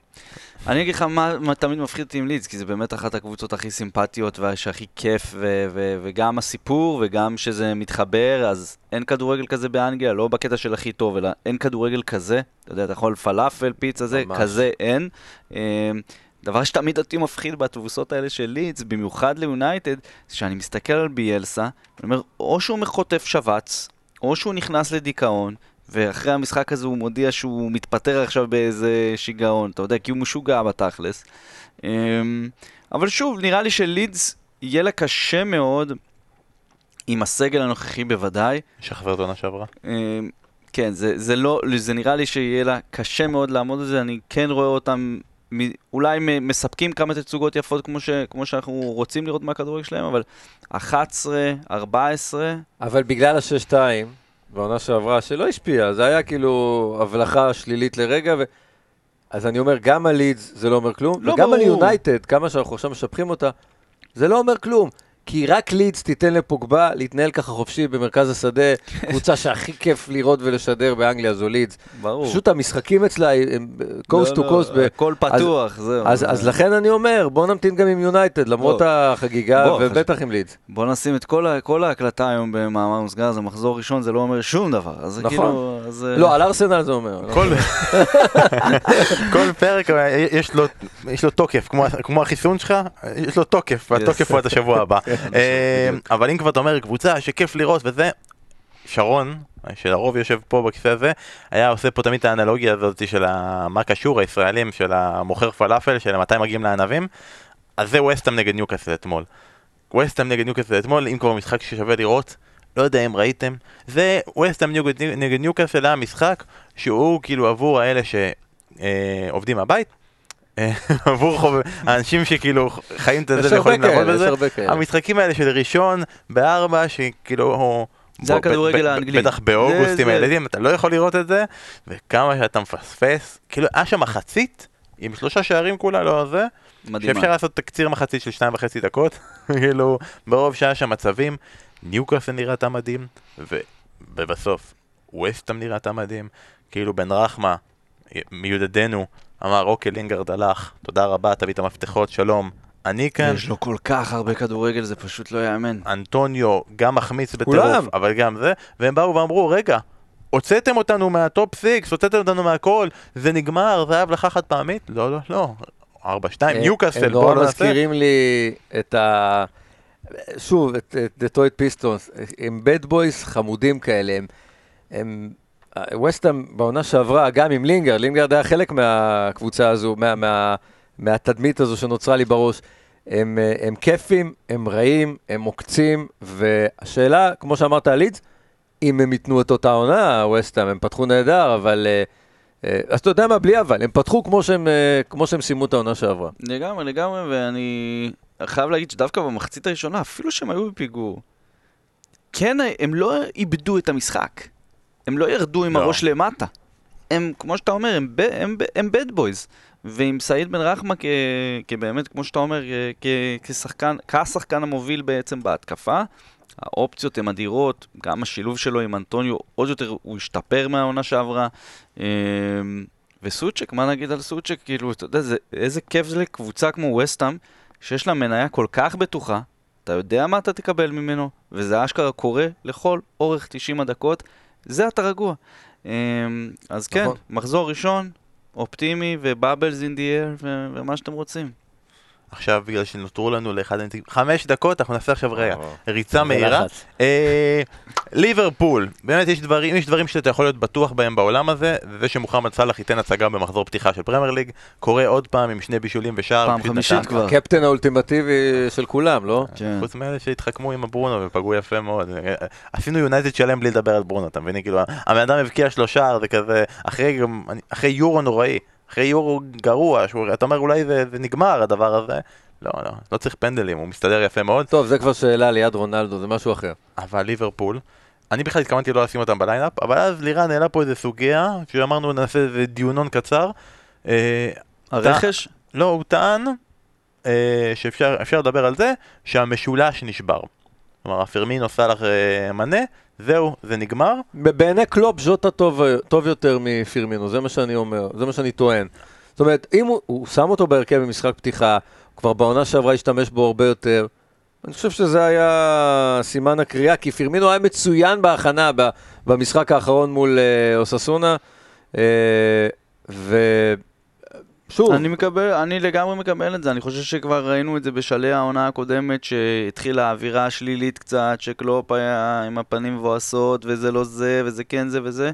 S3: אני אגיד לך מה, מה תמיד מפחיד אותי עם לידס, כי זה באמת אחת הקבוצות הכי סימפטיות והכי כיף, ו- ו- וגם הסיפור וגם שזה מתחבר, אז אין כדורגל כזה באנגליה, לא בקטע של הכי טוב, אלא אין כדורגל כזה. אתה יודע, אתה יכול פלאפל, פיצה זה, ממש. כזה אין. אמ, דבר שתמיד אותי מפחיד בתבוסות האלה של לידס, במיוחד ליונייטד, זה שאני מסתכל על ביאלסה, אני אומר, או שהוא מחוטף שבץ, או שהוא נכנס לדיכאון, ואחרי המשחק הזה הוא מודיע שהוא מתפטר עכשיו באיזה שיגעון, אתה יודע, כי הוא משוגע בתכלס. אמ, אבל שוב, נראה לי שלידס יהיה לה קשה מאוד, עם הסגל הנוכחי בוודאי.
S1: שחבר את עונה שעברה.
S3: אמ, כן, זה, זה לא, זה נראה לי שיהיה לה קשה מאוד לעמוד על זה, אני כן רואה אותם אולי מספקים כמה תצוגות יפות כמו, ש, כמו שאנחנו רוצים לראות מהכדורגל שלהם, אבל 11, 14.
S2: אבל בגלל השש-שתיים, בעונה שעברה, שלא השפיע, זה היה כאילו הבלחה שלילית לרגע, ו... אז אני אומר, גם על לידס זה לא אומר כלום, לא וגם ברור. על יונייטד, כמה שאנחנו עכשיו משבחים אותה, זה לא אומר כלום. כי רק לידס תיתן לפוגבה להתנהל ככה חופשי במרכז השדה, קבוצה שהכי כיף לראות ולשדר באנגליה זו לידס. ברור. פשוט המשחקים אצלה הם קוסט טו קוסט.
S3: הכל פתוח, זהו.
S2: אז לכן אני אומר, בוא נמתין גם עם יונייטד, למרות החגיגה, ובטח עם לידס.
S3: בוא נשים את כל ההקלטה היום במאמר מוסגר, זה מחזור ראשון, זה לא אומר שום דבר. נכון. כאילו,
S2: לא, על ארסנל זה אומר.
S1: כל פרק יש לו תוקף, כמו החיסון שלך, יש לו תוקף, והתוקף הוא עד השבוע הבא. אה, אבל אם כבר אתה אומר קבוצה שכיף לראות וזה, שרון, שלרוב יושב פה בכיסא הזה, היה עושה פה תמיד את האנלוגיה הזאת של מה קשור הישראלים, של המוכר פלאפל, של מתי מגיעים לענבים, אז זה ווסטאם נגד ניוקאסל אתמול. ווסטאם נגד ניוקאסל אתמול, אם כבר משחק ששווה לראות, לא יודע אם ראיתם, זה ווסטאם נגד ניוקאסל היה משחק שהוא כאילו עבור האלה שעובדים מהבית, עבור חוב... האנשים שכאילו חיים את זה ויכולים לעבוד בזה, המשחקים האלה של ראשון בארבע שכאילו
S3: זה הכדורגל האנגלי.
S1: בטח באוגוסט עם הילדים, אתה לא יכול לראות את זה, וכמה שאתה מפספס, כאילו היה שם מחצית, עם שלושה שערים כולה, לא זה, מדהימה. שאפשר לעשות תקציר מחצית של שתיים וחצי דקות, כאילו, ברוב שהיה שם מצבים, ניוקאסל נראתה מדהים, ובסוף, ווסטאם נראתה מדהים, כאילו בן רחמה, מיודדנו, אמר אוקיי לינגרד הלך, תודה רבה, תביא את המפתחות, שלום. אני כאן...
S3: יש לו כל כך הרבה כדורגל, זה פשוט לא ייאמן.
S1: אנטוניו גם מחמיץ בטירוף, אבל גם זה, והם באו ואמרו, רגע, הוצאתם אותנו מה top six, הוצאתם אותנו מהכל, זה נגמר, זה היה הבלחה חד פעמית? לא, לא, לא. ארבע, שתיים, ניוקאסל,
S2: בואו נעשה. הם נורא מזכירים לי את ה... שוב, את דטרויט פיסטונס, הם bad boys חמודים כאלה, הם... ווסטהאם בעונה שעברה, גם עם לינגרד, לינגרד היה חלק מהקבוצה הזו, מה, מה, מהתדמית הזו שנוצרה לי בראש. הם, הם כיפים, הם רעים, הם עוקצים, והשאלה, כמו שאמרת על לידס, אם הם ייתנו את אותה עונה, ווסטהאם, הם פתחו נהדר, אבל... אה, אה, אז אתה יודע מה, בלי אבל, הם פתחו כמו שהם, אה, כמו שהם סיימו את העונה שעברה.
S3: לגמרי, לגמרי, ואני חייב להגיד שדווקא במחצית הראשונה, אפילו שהם היו בפיגור, כן, הם לא איבדו את המשחק. הם לא ירדו עם לא. הראש למטה. הם, כמו שאתה אומר, הם, הם, הם bad boys. ועם סעיד בן רחמה כ, כבאמת, כמו שאתה אומר, כ, כשחקן, כשחקן המוביל בעצם בהתקפה, האופציות הן אדירות, גם השילוב שלו עם אנטוניו, עוד יותר הוא השתפר מהעונה שעברה. אמ, וסוצ'ק, מה נגיד על סוצ'ק? כאילו, אתה יודע, זה, איזה כיף זה לקבוצה כמו וסטאם, שיש לה מניה כל כך בטוחה, אתה יודע מה אתה תקבל ממנו, וזה אשכרה קורה לכל אורך 90 הדקות. זה אתה רגוע. אמ, אז כן, נכון. מחזור ראשון, אופטימי ובאבלס אין די אר ומה שאתם רוצים.
S1: עכשיו בגלל שנותרו לנו לאחד הנציגים, חמש דקות, אנחנו נעשה עכשיו רגע ריצה מהירה. אה, ליברפול, באמת יש דברים, יש דברים שאתה יכול להיות בטוח בהם בעולם הזה, זה שמוחמד סאלח ייתן הצגה במחזור פתיחה של פרמייר ליג, קורה עוד פעם עם שני בישולים ושער.
S3: פעם חמישית כבר.
S2: הקפטן האולטימטיבי של כולם, לא?
S1: כן. חוץ מאלה שהתחכמו עם הברונו ופגעו יפה מאוד. עשינו יונייטד שלם בלי לדבר על ברונו, אתה מבין? כאילו, הבן אדם הבקיע שלושה, זה כזה, אחרי יורו נוראי. אחרי יורו גרוע, אתה אומר אולי זה, זה נגמר הדבר הזה. לא, לא, לא צריך פנדלים, הוא מסתדר יפה מאוד.
S2: טוב, זה כבר שאלה ליד רונלדו, זה משהו אחר.
S1: אבל ליברפול, אני בכלל התכוונתי לא לשים אותם בליינאפ, אבל אז לירן העלה פה איזה סוגיה, שאמרנו נעשה איזה דיונון קצר.
S3: אה, הרכש?
S1: לא, הוא טען אה, שאפשר לדבר על זה, שהמשולש נשבר. כלומר, הפרמינו סאלח אה, מנה, זהו, זה נגמר.
S2: בעיני קלופ ז'וטה טוב, טוב יותר מפירמינו, זה מה שאני אומר, זה מה שאני טוען. זאת אומרת, אם הוא, הוא שם אותו בהרכב במשחק פתיחה, כבר בעונה שעברה השתמש בו הרבה יותר, אני חושב שזה היה סימן הקריאה, כי פירמינו היה מצוין בהכנה במשחק האחרון מול אה, אוססונה, אה, ו...
S3: שוב. אני מקבל, אני לגמרי מקבל את זה, אני חושב שכבר ראינו את זה בשלהי העונה הקודמת, שהתחילה האווירה השלילית קצת, שקלופ היה עם הפנים מבואסות, וזה לא זה, וזה כן זה וזה.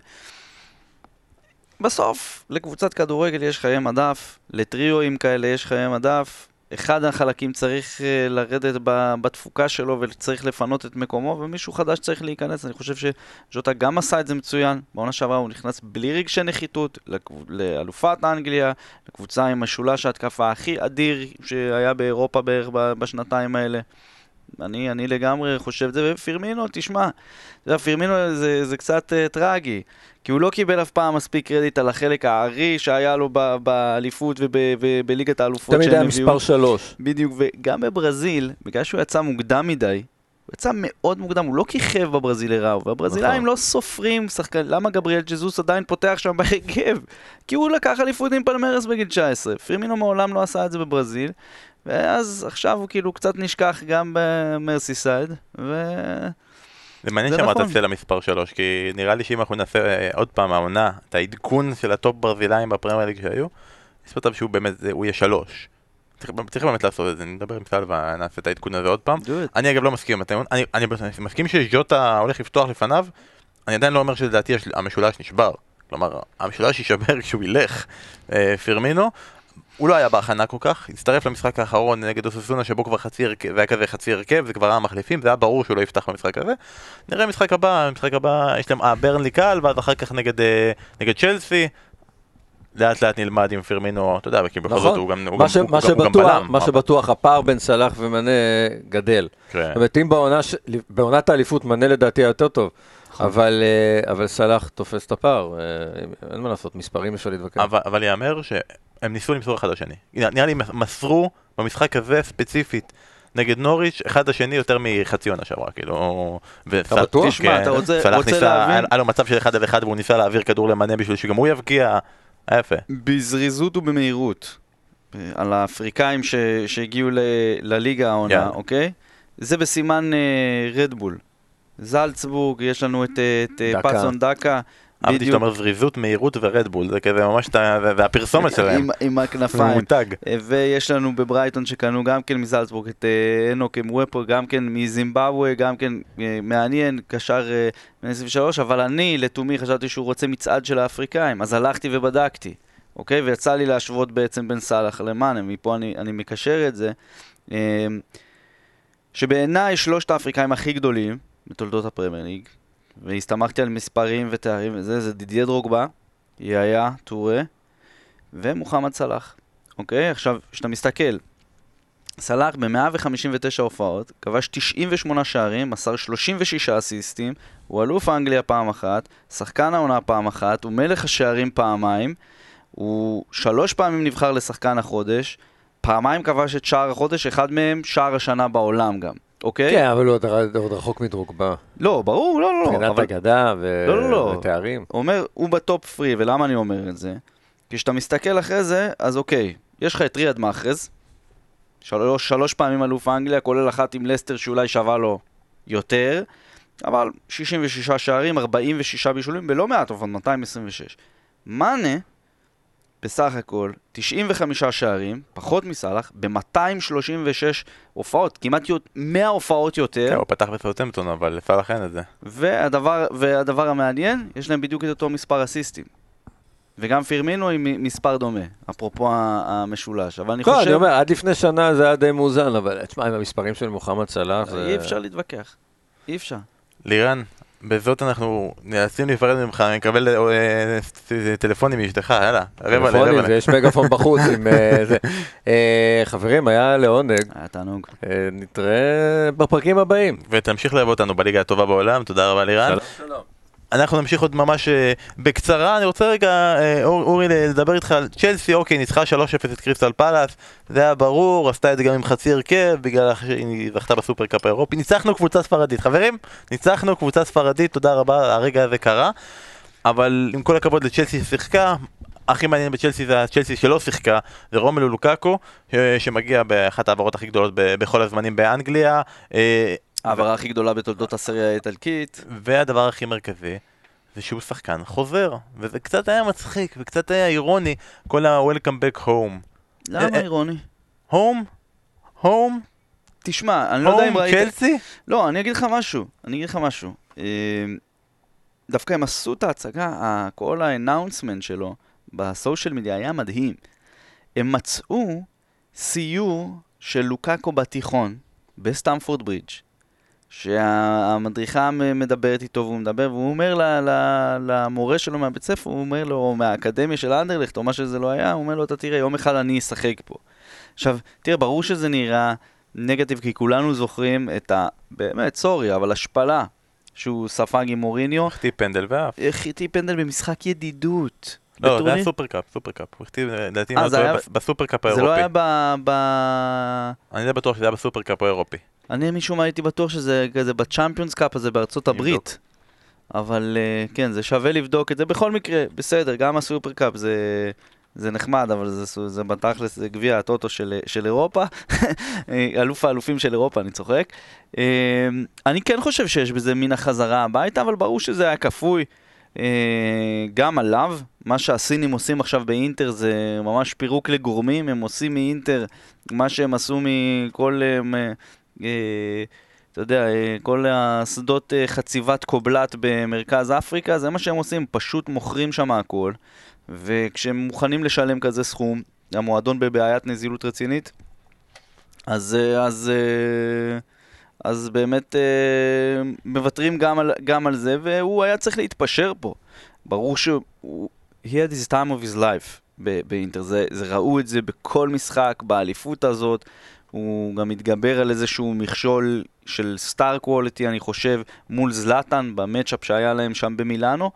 S3: בסוף, לקבוצת כדורגל יש חיי מדף, לטריואים כאלה יש חיי מדף, אחד החלקים צריך אה, לרדת בתפוקה שלו וצריך לפנות את מקומו, ומישהו חדש צריך להיכנס. אני חושב שז'וטה גם עשה את זה מצוין. בעונה שעברה הוא נכנס בלי רגשי נחיתות לאלופת אנגליה, לקבוצה עם משולש ההתקפה הכי אדיר שהיה באירופה בערך בשנתיים האלה. אני, אני לגמרי חושב את זה, ופירמינו, תשמע, אתה יודע, פירמינו זה, זה קצת uh, טרגי, כי הוא לא קיבל אף פעם מספיק קרדיט על החלק הארי שהיה לו באליפות ובליגת האלופות
S2: תמיד היה מספר שלוש.
S3: בדיוק, וגם בברזיל, בגלל שהוא יצא מוקדם מדי, הוא יצא מאוד מוקדם, הוא לא כיכב בברזילראו, והברזילאים נכון. לא סופרים שחקן, למה גבריאל ג'זוס עדיין פותח שם בהרכב? כי הוא לקח אליפות עם פלמרס בגיל 19, פירמינו מעולם לא עשה את זה בברזיל, ואז עכשיו הוא כאילו קצת נשכח גם במרסיסייד, ו...
S1: זה מעניין שאמרת נכון. סלאח מספר 3, כי נראה לי שאם אנחנו נעשה אה, עוד פעם העונה, את העדכון של ה top ברזילאים בפרמייר ליג שהיו, יש מצב שהוא באמת, הוא יהיה 3. צריך, צריך באמת לעשות את זה, נדבר עם סל ונעשה את העדכון הזה עוד פעם. אני אגב לא מסכים עם הטיעון, אני, אני, אני מסכים שז'וטה הולך לפתוח לפניו, אני עדיין לא אומר שלדעתי המשולש נשבר. כלומר, המשולש יישבר כשהוא ילך, אה, פירמינו. הוא לא היה בהכנה כל כך, הצטרף למשחק האחרון נגד אוססונה שבו כבר חצי הרכב, והיה כזה חצי הרכב, זה כבר היה מחליפים, זה היה ברור שהוא לא יפתח במשחק הזה. נראה משחק הבא, משחק הבא, יש להם, אה, ברנלי קל, ואז אחר כך נגד, אה, נגד צ'לסי, לאט לאט נלמד עם פרמינו, אתה יודע, כי בכל נכון. זאת הוא גם, הוא גם, הוא שבטוח, גם בלם.
S2: מה שבטוח, הפער בין סלאח ומנה גדל. כן. זאת אומרת, אם בעונה, בעונת האליפות מנה לדעתי יותר טוב, נכון. אבל, אה, אבל סלאח תופס את הפער, אה, אין מה לעשות, מספרים אפשר להתווכח.
S1: אבל, אבל ייאמר שהם ניסו למסור אחד לשני. נראה לי מסרו במשחק הזה ספציפית. נגד נוריץ', אחד השני יותר מחצי עונה שעברה, כאילו...
S3: אתה בטוח? תשמע, אתה רוצה
S1: להבין? היה לו מצב של אחד על אחד והוא ניסה להעביר כדור למנה בשביל שגם הוא יבקיע. יפה.
S3: בזריזות ובמהירות. על האפריקאים ש... שהגיעו ל... לליגה העונה, yeah. אוקיי? זה בסימן רדבול. Uh, זלצבורג, יש לנו את, את דקה. פאסון דקה.
S1: אהבתי שאתה אומר זריזות, מהירות ורדבול, זה כזה ממש, והפרסומת שלהם.
S3: עם, עם הכנפיים. מותג. אה, ויש לנו בברייטון שקנו גם כן מזלצבורג את אה, אנוק אמוופו, גם כן מזימבבואה, גם כן אה, מעניין, קשר בן 23, אבל אני לתומי חשבתי שהוא רוצה מצעד של האפריקאים, אז הלכתי ובדקתי, אוקיי? ויצא לי להשוות בעצם בין סאלח למאנה, מפה אני, אני מקשר את זה. שבעיניי שלושת האפריקאים הכי גדולים בתולדות הפרמייר ליג, והסתמכתי על מספרים ותארים וזה, זה דידיה דרוגבה, יאיה, טורה ומוחמד סלאח. אוקיי? עכשיו, כשאתה מסתכל, סלאח ב-159 הופעות, כבש 98 שערים, מסר 36 אסיסטים, הוא אלוף אנגליה פעם אחת, שחקן העונה פעם אחת, הוא מלך השערים פעמיים, הוא שלוש פעמים נבחר לשחקן החודש, פעמיים כבש את שער החודש, אחד מהם שער השנה בעולם גם. אוקיי?
S2: כן, אבל הוא עוד רחוק מדרוגבה.
S3: לא, ברור, לא, לא,
S2: לא. מבחינת אגדה לא, לא, לא. ותארים.
S3: הוא אומר, הוא בטופ פרי, ולמה אני אומר את זה? כי כשאתה מסתכל אחרי זה, אז אוקיי, יש לך את ריאד מאחרז, שלוש, שלוש פעמים אלוף אנגליה, כולל אחת עם לסטר שאולי שווה לו יותר, אבל 66 שערים, 46 בישולים, בלא מעט אופן, 226. מאנה, בסך הכל 95 שערים, פחות מסאלח, ב-236 הופעות, כמעט 100 הופעות יותר.
S1: כן, הוא פתח בסאוטמפטון, אבל לסאלח אין את זה.
S3: והדבר, והדבר המעניין, יש להם בדיוק את אותו מספר אסיסטים. וגם פירמינו עם מספר דומה, אפרופו המשולש, אבל אני
S2: לא,
S3: חושב...
S2: אני אומר, עד לפני שנה זה היה די מאוזן, אבל תשמע, עם המספרים של מוחמד סלאח זה...
S3: אי אפשר להתווכח, אי אפשר.
S1: לירן, בזאת אנחנו נאלצים להיפרד ממך, אני מקבל אה, טלפונים מאשתך, יאללה,
S2: רבע לרבע. ויש מגפון בחוץ עם אה, זה. אה, חברים, היה לעונג.
S3: היה תענוג.
S2: נתראה בפרקים הבאים.
S1: ותמשיך לאהוב אותנו בליגה הטובה בעולם, תודה רבה לירן. שלום. אנחנו נמשיך עוד ממש uh, בקצרה, אני רוצה רגע, uh, אור, אורי, לדבר איתך על צ'לסי, אוקיי, ניצחה 3-0 את קריסטל פלאס, זה היה ברור, עשתה את זה גם עם חצי הרכב, בגלל שהיא זכתה בסופרקאפ האירופי, ניצחנו קבוצה ספרדית, חברים, ניצחנו קבוצה ספרדית, תודה רבה, הרגע הזה קרה, אבל עם כל הכבוד לצ'לסי שיחקה, הכי מעניין בצ'לסי זה הצ'לסי שלא שיחקה, זה רומלו לוקאקו, שמגיע באחת העברות הכי גדולות בכל הזמנים באנגליה.
S3: העברה הכי גדולה בתולדות הסריה האיטלקית.
S1: והדבר הכי מרכזי, זה שהוא שחקן חוזר, וזה קצת היה מצחיק, וקצת היה אירוני, כל ה-Welcome back home.
S3: למה אה, אה, אירוני?
S1: הום? הום?
S3: תשמע, אני לא יודע אם ראית...
S1: הום צ'לסי?
S3: לא, אני אגיד לך משהו, אני אגיד לך משהו. אה, דווקא הם עשו את ההצגה, כל האנאונסמנט שלו בסושיאל מדיה היה מדהים. הם מצאו סיור של לוקאקו בתיכון, בסטמפורד ברידג', שהמדריכה מדברת איתו והוא מדבר, והוא אומר למורה שלו מהבית ספר, הוא אומר לו, או מהאקדמיה של אנדרלכט, או מה שזה לא היה, הוא אומר לו, אתה תראה, יום אחד אני אשחק פה. עכשיו, תראה, ברור שזה נראה נגטיב, כי כולנו זוכרים את ה... באמת, sorry, אבל ההשפלה שהוא ספג עם מוריניו.
S1: החטיא פנדל ואף.
S3: החטיא פנדל במשחק ידידות.
S1: לא, זה היה סופרקאפ, סופרקאפ. הוא החטיא, לדעתי, אה, בסופרקאפ האירופי.
S3: זה לא היה ב...
S1: אני די בטוח שזה היה בסופרקאפ האירופי.
S3: אני משום מה הייתי בטוח שזה כזה בצ'אמפיונס קאפ הזה בארצות הברית. אבל אה, כן, זה שווה לבדוק את זה. בכל מקרה, בסדר, גם הסופרקאפ זה... זה נחמד, אבל זה, זה בתכלס, זה גביע הטוטו של, של אירופה, אלוף האלופים של אירופה, אני צוחק. אמ, אני כן חושב שיש בזה מן החזרה הביתה, אבל ברור שזה היה כפוי. אה, גם עליו, מה שהסינים עושים עכשיו באינטר זה ממש פירוק לגורמים, הם עושים מאינטר מה שהם עשו מכל, אה, אתה יודע, כל השדות חציבת קובלת במרכז אפריקה, זה מה שהם עושים, פשוט מוכרים שם הכל. וכשהם מוכנים לשלם כזה סכום, המועדון בבעיית נזילות רצינית, אז, אה, אז, אה, אז באמת אה, מוותרים גם על, גם על זה, והוא היה צריך להתפשר פה. ברור שהוא... he had his time of his life באינטר, זה, זה ראו את זה בכל משחק, באליפות הזאת, הוא גם התגבר על איזשהו מכשול של סטאר קווליטי, אני חושב, מול זלאטן במצ'אפ שהיה להם שם במילאנו.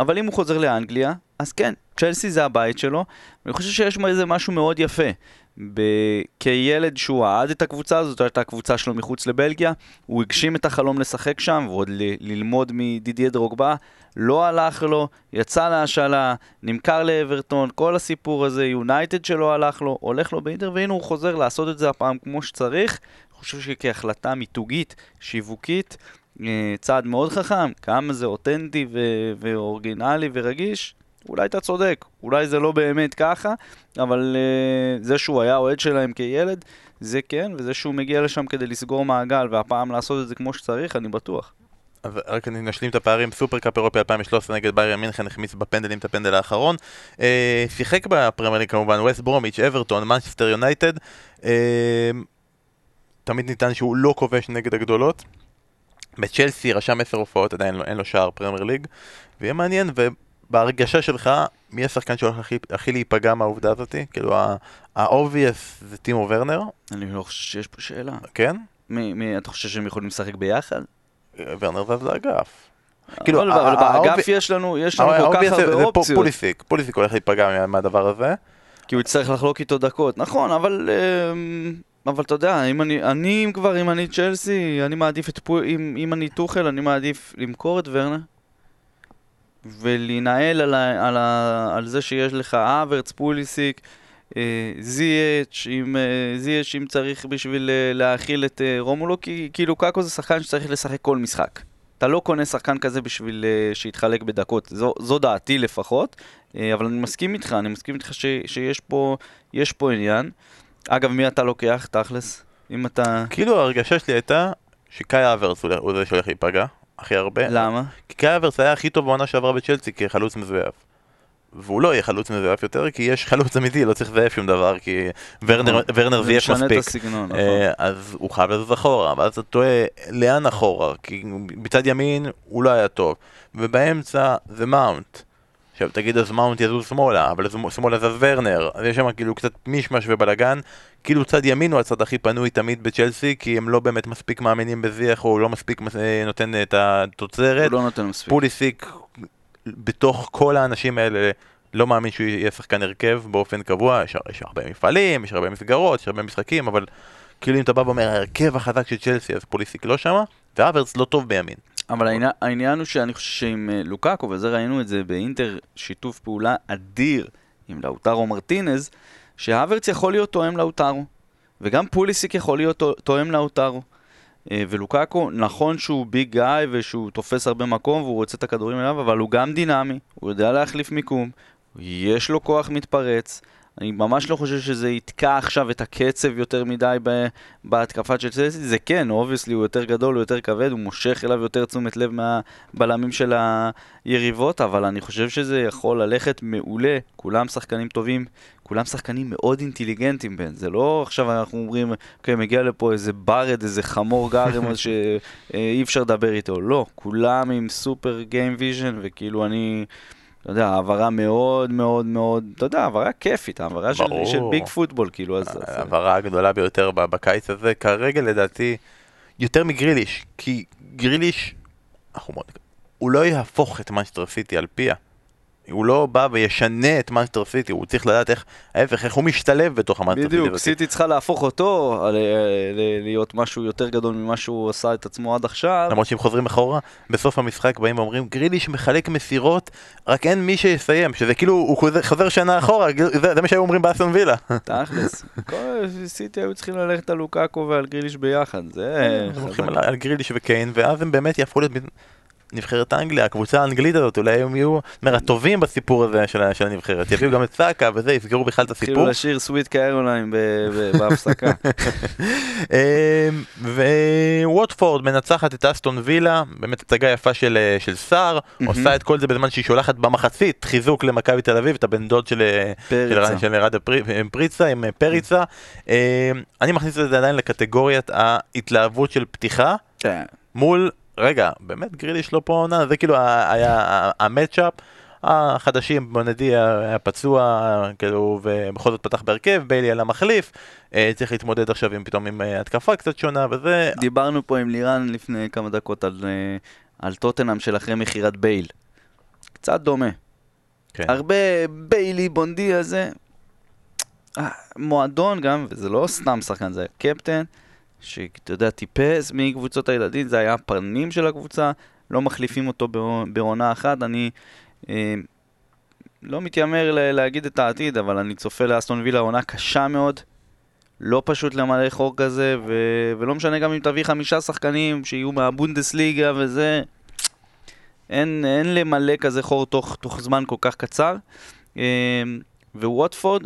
S3: אבל אם הוא חוזר לאנגליה, אז כן, צ'לסי זה הבית שלו, ואני חושב שיש איזה משהו מאוד יפה. ב- כילד שהוא אהד את הקבוצה הזאת, זאת הייתה הקבוצה שלו מחוץ לבלגיה, הוא הגשים את החלום לשחק שם, ועוד ל- ללמוד מדידיה דרוגבה, לא הלך לו, יצא להשאלה, נמכר לאברטון, כל הסיפור הזה, יונייטד שלו הלך לו, הולך לו באינטר, והנה הוא חוזר לעשות את זה הפעם כמו שצריך. אני חושב שכהחלטה מיתוגית, שיווקית, אה, צעד מאוד חכם, כמה זה אותנטי ו- ואורגינלי ורגיש, אולי אתה צודק, אולי זה לא באמת ככה, אבל אה, זה שהוא היה אוהד שלהם כילד, זה כן, וזה שהוא מגיע לשם כדי לסגור מעגל, והפעם לעשות את זה כמו שצריך, אני בטוח.
S1: אז רק אני נשלים את הפערים, סופרקאפ אירופי 2013 נגד ביירי מינכן החמיץ בפנדלים את הפנדל האחרון. אה, שיחק בפרמייר כמובן, ווסט ברומיץ', אברטון, מנצ'סטר יונייטד. אה, תמיד ניתן שהוא לא כובש נגד הגדולות. בצ'לסי רשם עשר הופעות, עדיין אין לו שער פרמייר ליג. ויהיה מעניין, בהרגשה שלך, מי השחקן שהולך הכי, הכי להיפגע מהעובדה הזאת? כאילו, ה-obvious זה טימו ורנר?
S3: אני לא חושב שיש פה שאלה.
S1: כן?
S3: מי, מי, אתה חושב שהם יכולים לשחק ביחד?
S1: ורנר זז לאגף.
S3: כאילו, אבל, באגף יש לנו, יש לנו כל כך הרבה אופציות.
S1: פוליסיק, פוליסיק הולך להיפגע מהדבר הזה.
S3: כי הוא יצטרך לחלוק איתו דקות. נכון, אבל... אמ, אבל אתה יודע, אם אני, אני אם כבר, אם אני צ'לסי, אני מעדיף את פו... אם, אם אני טוחל, אני מעדיף למכור את ורנר. ולהנהל על, ה, על, ה, על זה שיש לך אברץ, פוליסיק, זיאץ', אם, זיאץ' אם צריך בשביל אה, להאכיל את אה, רומולו, כי כאילו קאקו זה שחקן שצריך לשחק כל משחק. אתה לא קונה שחקן כזה בשביל שיתחלק בדקות, זו, זו דעתי לפחות, אבל אני מסכים איתך, אני מסכים איתך ש, שיש פה, פה עניין. אגב, מי אתה לוקח, תכלס? אם אתה...
S1: כאילו ההרגשה שלי הייתה שקאי הברץ הוא זה שהולך להיפגע, הכי הרבה.
S3: למה?
S1: כי קאי הברץ היה הכי טוב בעונה שעברה בצ'לסי כחלוץ מזויף. והוא לא יהיה חלוץ מזויף יותר, כי יש חלוץ אמיתי, לא צריך לזייף שום דבר, כי ורנר, נכון. ורנר זייף מספיק.
S3: הסגנון,
S1: נכון. אה, אז הוא חייב לזוז אחורה, ואז אתה טועה לאן אחורה, כי בצד ימין הוא לא היה טוב, ובאמצע זה מאונט. עכשיו תגיד אז מאונט יזוז שמאלה, אבל שמאלה זז ורנר, אז יש שם כאילו קצת מישמש ובלאגן, כאילו צד ימין הוא הצד הכי פנוי תמיד בצ'לסי, כי הם לא באמת מספיק מאמינים בזיח, או לא מספיק אה, נותן את התוצרת.
S3: הוא לא נותן מספיק.
S1: פוליסיק, בתוך כל האנשים האלה, לא מאמין שהוא יהיה שחקן הרכב באופן קבוע, יש, יש הרבה מפעלים, יש הרבה מסגרות, יש הרבה משחקים, אבל כאילו אם אתה בא ואומר, ההרכב החזק של צ'לסי, אז פוליסיק לא שמה, ואברץ לא טוב בימין.
S3: אבל העניין, העניין הוא שאני חושב שעם אה, לוקאקו, וזה ראינו את זה באינטר, שיתוף פעולה אדיר עם לאוטרו מרטינז, שהאברץ יכול להיות תואם לאוטרו, וגם פוליסיק יכול להיות תואם לאוטרו. אה, ולוקאקו, נכון שהוא ביג גאי ושהוא תופס הרבה מקום והוא רוצה את הכדורים אליו, אבל הוא גם דינמי, הוא יודע להחליף מיקום, יש לו כוח מתפרץ. אני ממש לא חושב שזה יתקע עכשיו את הקצב יותר מדי בהתקפה של צ'לסי. זה כן, obviously הוא יותר גדול, הוא יותר כבד, הוא מושך אליו יותר תשומת לב מהבלמים של היריבות, אבל אני חושב שזה יכול ללכת מעולה. כולם שחקנים טובים, כולם שחקנים מאוד אינטליגנטים בין. זה לא עכשיו אנחנו אומרים, אוקיי, מגיע לפה איזה ברד, איזה חמור גארם שאי אפשר לדבר איתו. לא, כולם עם סופר game vision, וכאילו אני... אתה יודע, העברה מאוד מאוד מאוד, אתה יודע, העברה כיפית, העברה של, של big football, כאילו, אז...
S1: העברה הגדולה ביותר בקיץ הזה, כרגע לדעתי, יותר מגריליש, כי גריליש, הוא לא יהפוך את מנצ'סטר סיטי על פיה. הוא לא בא וישנה את מנצ'סטר סיטי, הוא צריך לדעת איך, ההפך, איך הוא משתלב בתוך המנצ'סטר סיטי.
S3: בדיוק, סיטי צריכה להפוך אותו אה, להיות משהו יותר גדול ממה שהוא עשה את עצמו עד עכשיו.
S1: למרות שאם חוזרים אחורה, בסוף המשחק באים ואומרים, גריליש מחלק מסירות, רק אין מי שיסיים, שזה כאילו, הוא חוזר שנה אחורה, זה, זה מה שהיו אומרים באסון וילה.
S3: תכלס, כל סיטי היו צריכים ללכת על לוקאקו ועל גריליש ביחד, זה...
S1: הם הולכים על גריליש וקיין, ואז הם באמת יהפכו להיות... נבחרת אנגליה, הקבוצה האנגלית הזאת, אולי הם יהיו הטובים בסיפור הזה של, של הנבחרת. יביאו גם את סאקה וזה, יסגרו בכלל את הסיפור.
S3: התחילו לשיר סוויט קרוליים בהפסקה.
S1: אמ, וווטפורד מנצחת את אסטון וילה, באמת הצגה יפה של, של סער, עושה את כל זה בזמן שהיא שולחת במחצית חיזוק למכבי תל אביב, את הבן דוד של, של, של רד פריצה עם פריצה. אמ, אני מכניס את זה עדיין לקטגוריית ההתלהבות של פתיחה. כן. מול רגע, באמת גריליש לא פה עונה, זה כאילו היה המצ'אפ. החדשים, בונדי היה פצוע, כאילו, ובכל זאת פתח בהרכב, ביילי על המחליף, אה, צריך להתמודד עכשיו עם פתאום עם אה, התקפה קצת שונה, וזה...
S3: דיברנו פה עם לירן לפני כמה דקות על, אה, על טוטנאם של אחרי מכירת בייל. קצת דומה. כן. הרבה ביילי בונדי הזה. מועדון גם, וזה לא סתם שחקן, זה קפטן. שאתה יודע, טיפס מקבוצות הילדים, זה היה הפנים של הקבוצה, לא מחליפים אותו בעונה אחת. אני אה, לא מתיימר להגיד את העתיד, אבל אני צופה לאסטון וילה עונה קשה מאוד. לא פשוט למלא חור כזה, ו- ולא משנה גם אם תביא חמישה שחקנים שיהיו מהבונדסליגה וזה, אין, אין למלא כזה חור תוך, תוך זמן כל כך קצר. אה, וווטפורד,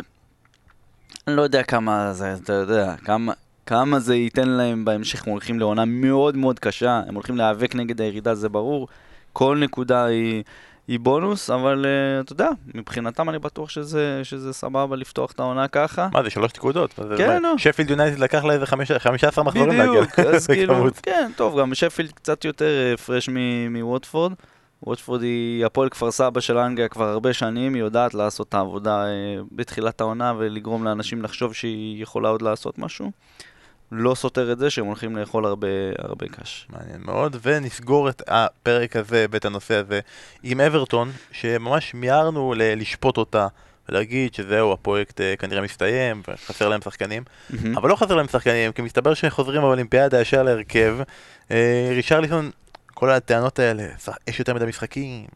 S3: אני לא יודע כמה זה, אתה יודע, כמה, כמה זה ייתן להם בהמשך, הם הולכים לעונה מאוד מאוד קשה, הם הולכים להיאבק נגד הירידה, זה ברור. כל נקודה היא, היא בונוס, אבל uh, אתה יודע, מבחינתם אני בטוח שזה, שזה סבבה לפתוח את העונה ככה.
S1: מה זה, שלוש נקודות? כן, נו. שפילד יונייטד לקח לה איזה חמישה עשר מחזורים
S3: להגיע. בדיוק, אז כאילו, כן, טוב, גם שפילד קצת יותר הפרש מווטפורד. ווטפורד היא הפועל כפר סבא של אנגליה כבר הרבה שנים, היא יודעת לעשות את העבודה uh, בתחילת העונה ולגרום לאנשים לחשוב שהיא יכולה עוד לעשות משהו. לא סותר את זה שהם הולכים לאכול הרבה, הרבה קש.
S1: מעניין מאוד, ונסגור את הפרק הזה ואת הנושא הזה עם אברטון, שממש מיהרנו ל- לשפוט אותה. ולהגיד שזהו, הפרויקט uh, כנראה מסתיים, וחסר להם שחקנים. Mm-hmm. אבל לא חסר להם שחקנים, כי מסתבר שחוזרים באולימפיאדה ישר להרכב. Uh, רישרליסון, כל הטענות האלה, יש יותר מדי משחקים,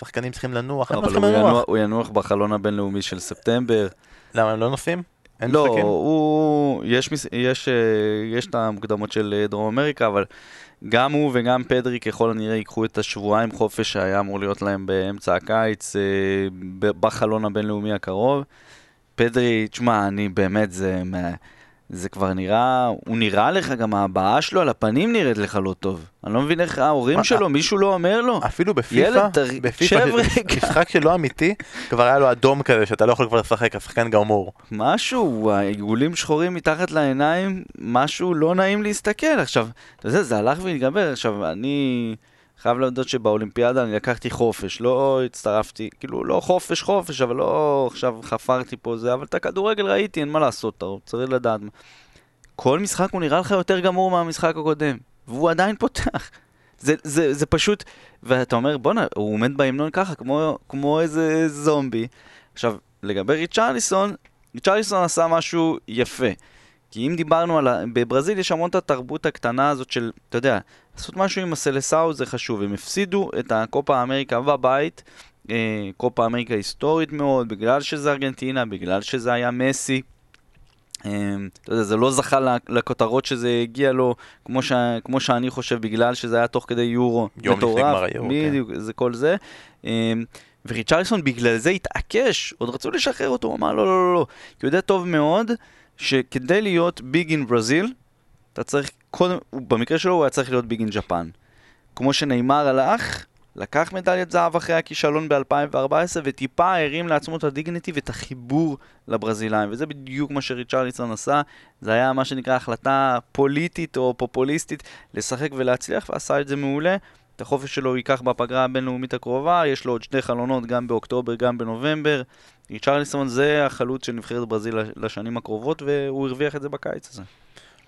S1: שחקנים צריכים לנוח,
S3: אבל הוא ינוח, הוא ינוח בחלון הבינלאומי של ספטמבר.
S1: למה הם לא נוסעים?
S3: אין לא, משחקים? הוא... יש, יש, אה, יש את המוקדמות של אה, דרום אמריקה, אבל גם הוא וגם פדרי ככל הנראה ייקחו את השבועיים חופש שהיה אמור להיות להם באמצע הקיץ, אה, בחלון הבינלאומי הקרוב. פדרי, תשמע, אני באמת, זה... זה כבר נראה, הוא נראה לך, גם ההבעה שלו על הפנים נראית לך לא טוב. אני לא מבין איך ההורים מה, שלו, מישהו לא אומר לו.
S1: אפילו בפיפא, ילד, בפיפא, משחק שלא אמיתי, כבר היה לו אדום כזה, שאתה לא יכול כבר לשחק, השחקן גמור.
S3: משהו, העיגולים שחורים מתחת לעיניים, משהו לא נעים להסתכל. עכשיו, אתה יודע, זה הלך והתגבר. עכשיו, אני... חייב להודות שבאולימפיאדה אני לקחתי חופש, לא הצטרפתי, כאילו לא חופש חופש, אבל לא עכשיו חפרתי פה זה, אבל את הכדורגל ראיתי, אין מה לעשות, אתה צריך לדעת. כל משחק הוא נראה לך יותר גמור מהמשחק הקודם, והוא עדיין פותח. זה, זה, זה פשוט, ואתה אומר, בואנה, הוא עומד בהמנון ככה, כמו, כמו איזה זומבי. עכשיו, לגבי ריצ'רליסון, ריצ'רליסון עשה משהו יפה. כי אם דיברנו על ה... בברזיל יש המון את התרבות הקטנה הזאת של, אתה יודע, לעשות משהו עם הסלסאו זה חשוב. הם הפסידו את הקופה אמריקה בבית, אה, קופה אמריקה היסטורית מאוד, בגלל שזה ארגנטינה, בגלל שזה היה מסי. אה, אתה יודע, זה לא זכה לכותרות שזה הגיע לו, כמו, ש... כמו שאני חושב, בגלל שזה היה תוך כדי יורו.
S1: יום לפני גמר היורו,
S3: כן. בדיוק, זה כל זה. אה, וריצ'רליסון בגלל זה התעקש, עוד רצו לשחרר אותו, הוא אמר לא, לא, לא, לא, כי הוא יודע טוב מאוד שכדי להיות ביג אין ברזיל, אתה צריך, קודם, במקרה שלו הוא היה צריך להיות ביג אין ג'פן. כמו שנאמר הלך, לקח מדליית זהב אחרי הכישלון ב-2014 וטיפה הרים לעצמו את הדיגניטי ואת החיבור לברזילאים וזה בדיוק מה שריצ'רליסון עשה זה היה מה שנקרא החלטה פוליטית או פופוליסטית לשחק ולהצליח ועשה את זה מעולה את החופש שלו הוא ייקח בפגרה הבינלאומית הקרובה, יש לו עוד שני חלונות, גם באוקטובר, גם בנובמבר. צ'רליסון זה החלוץ של נבחרת ברזיל לשנים הקרובות, והוא הרוויח את זה בקיץ הזה.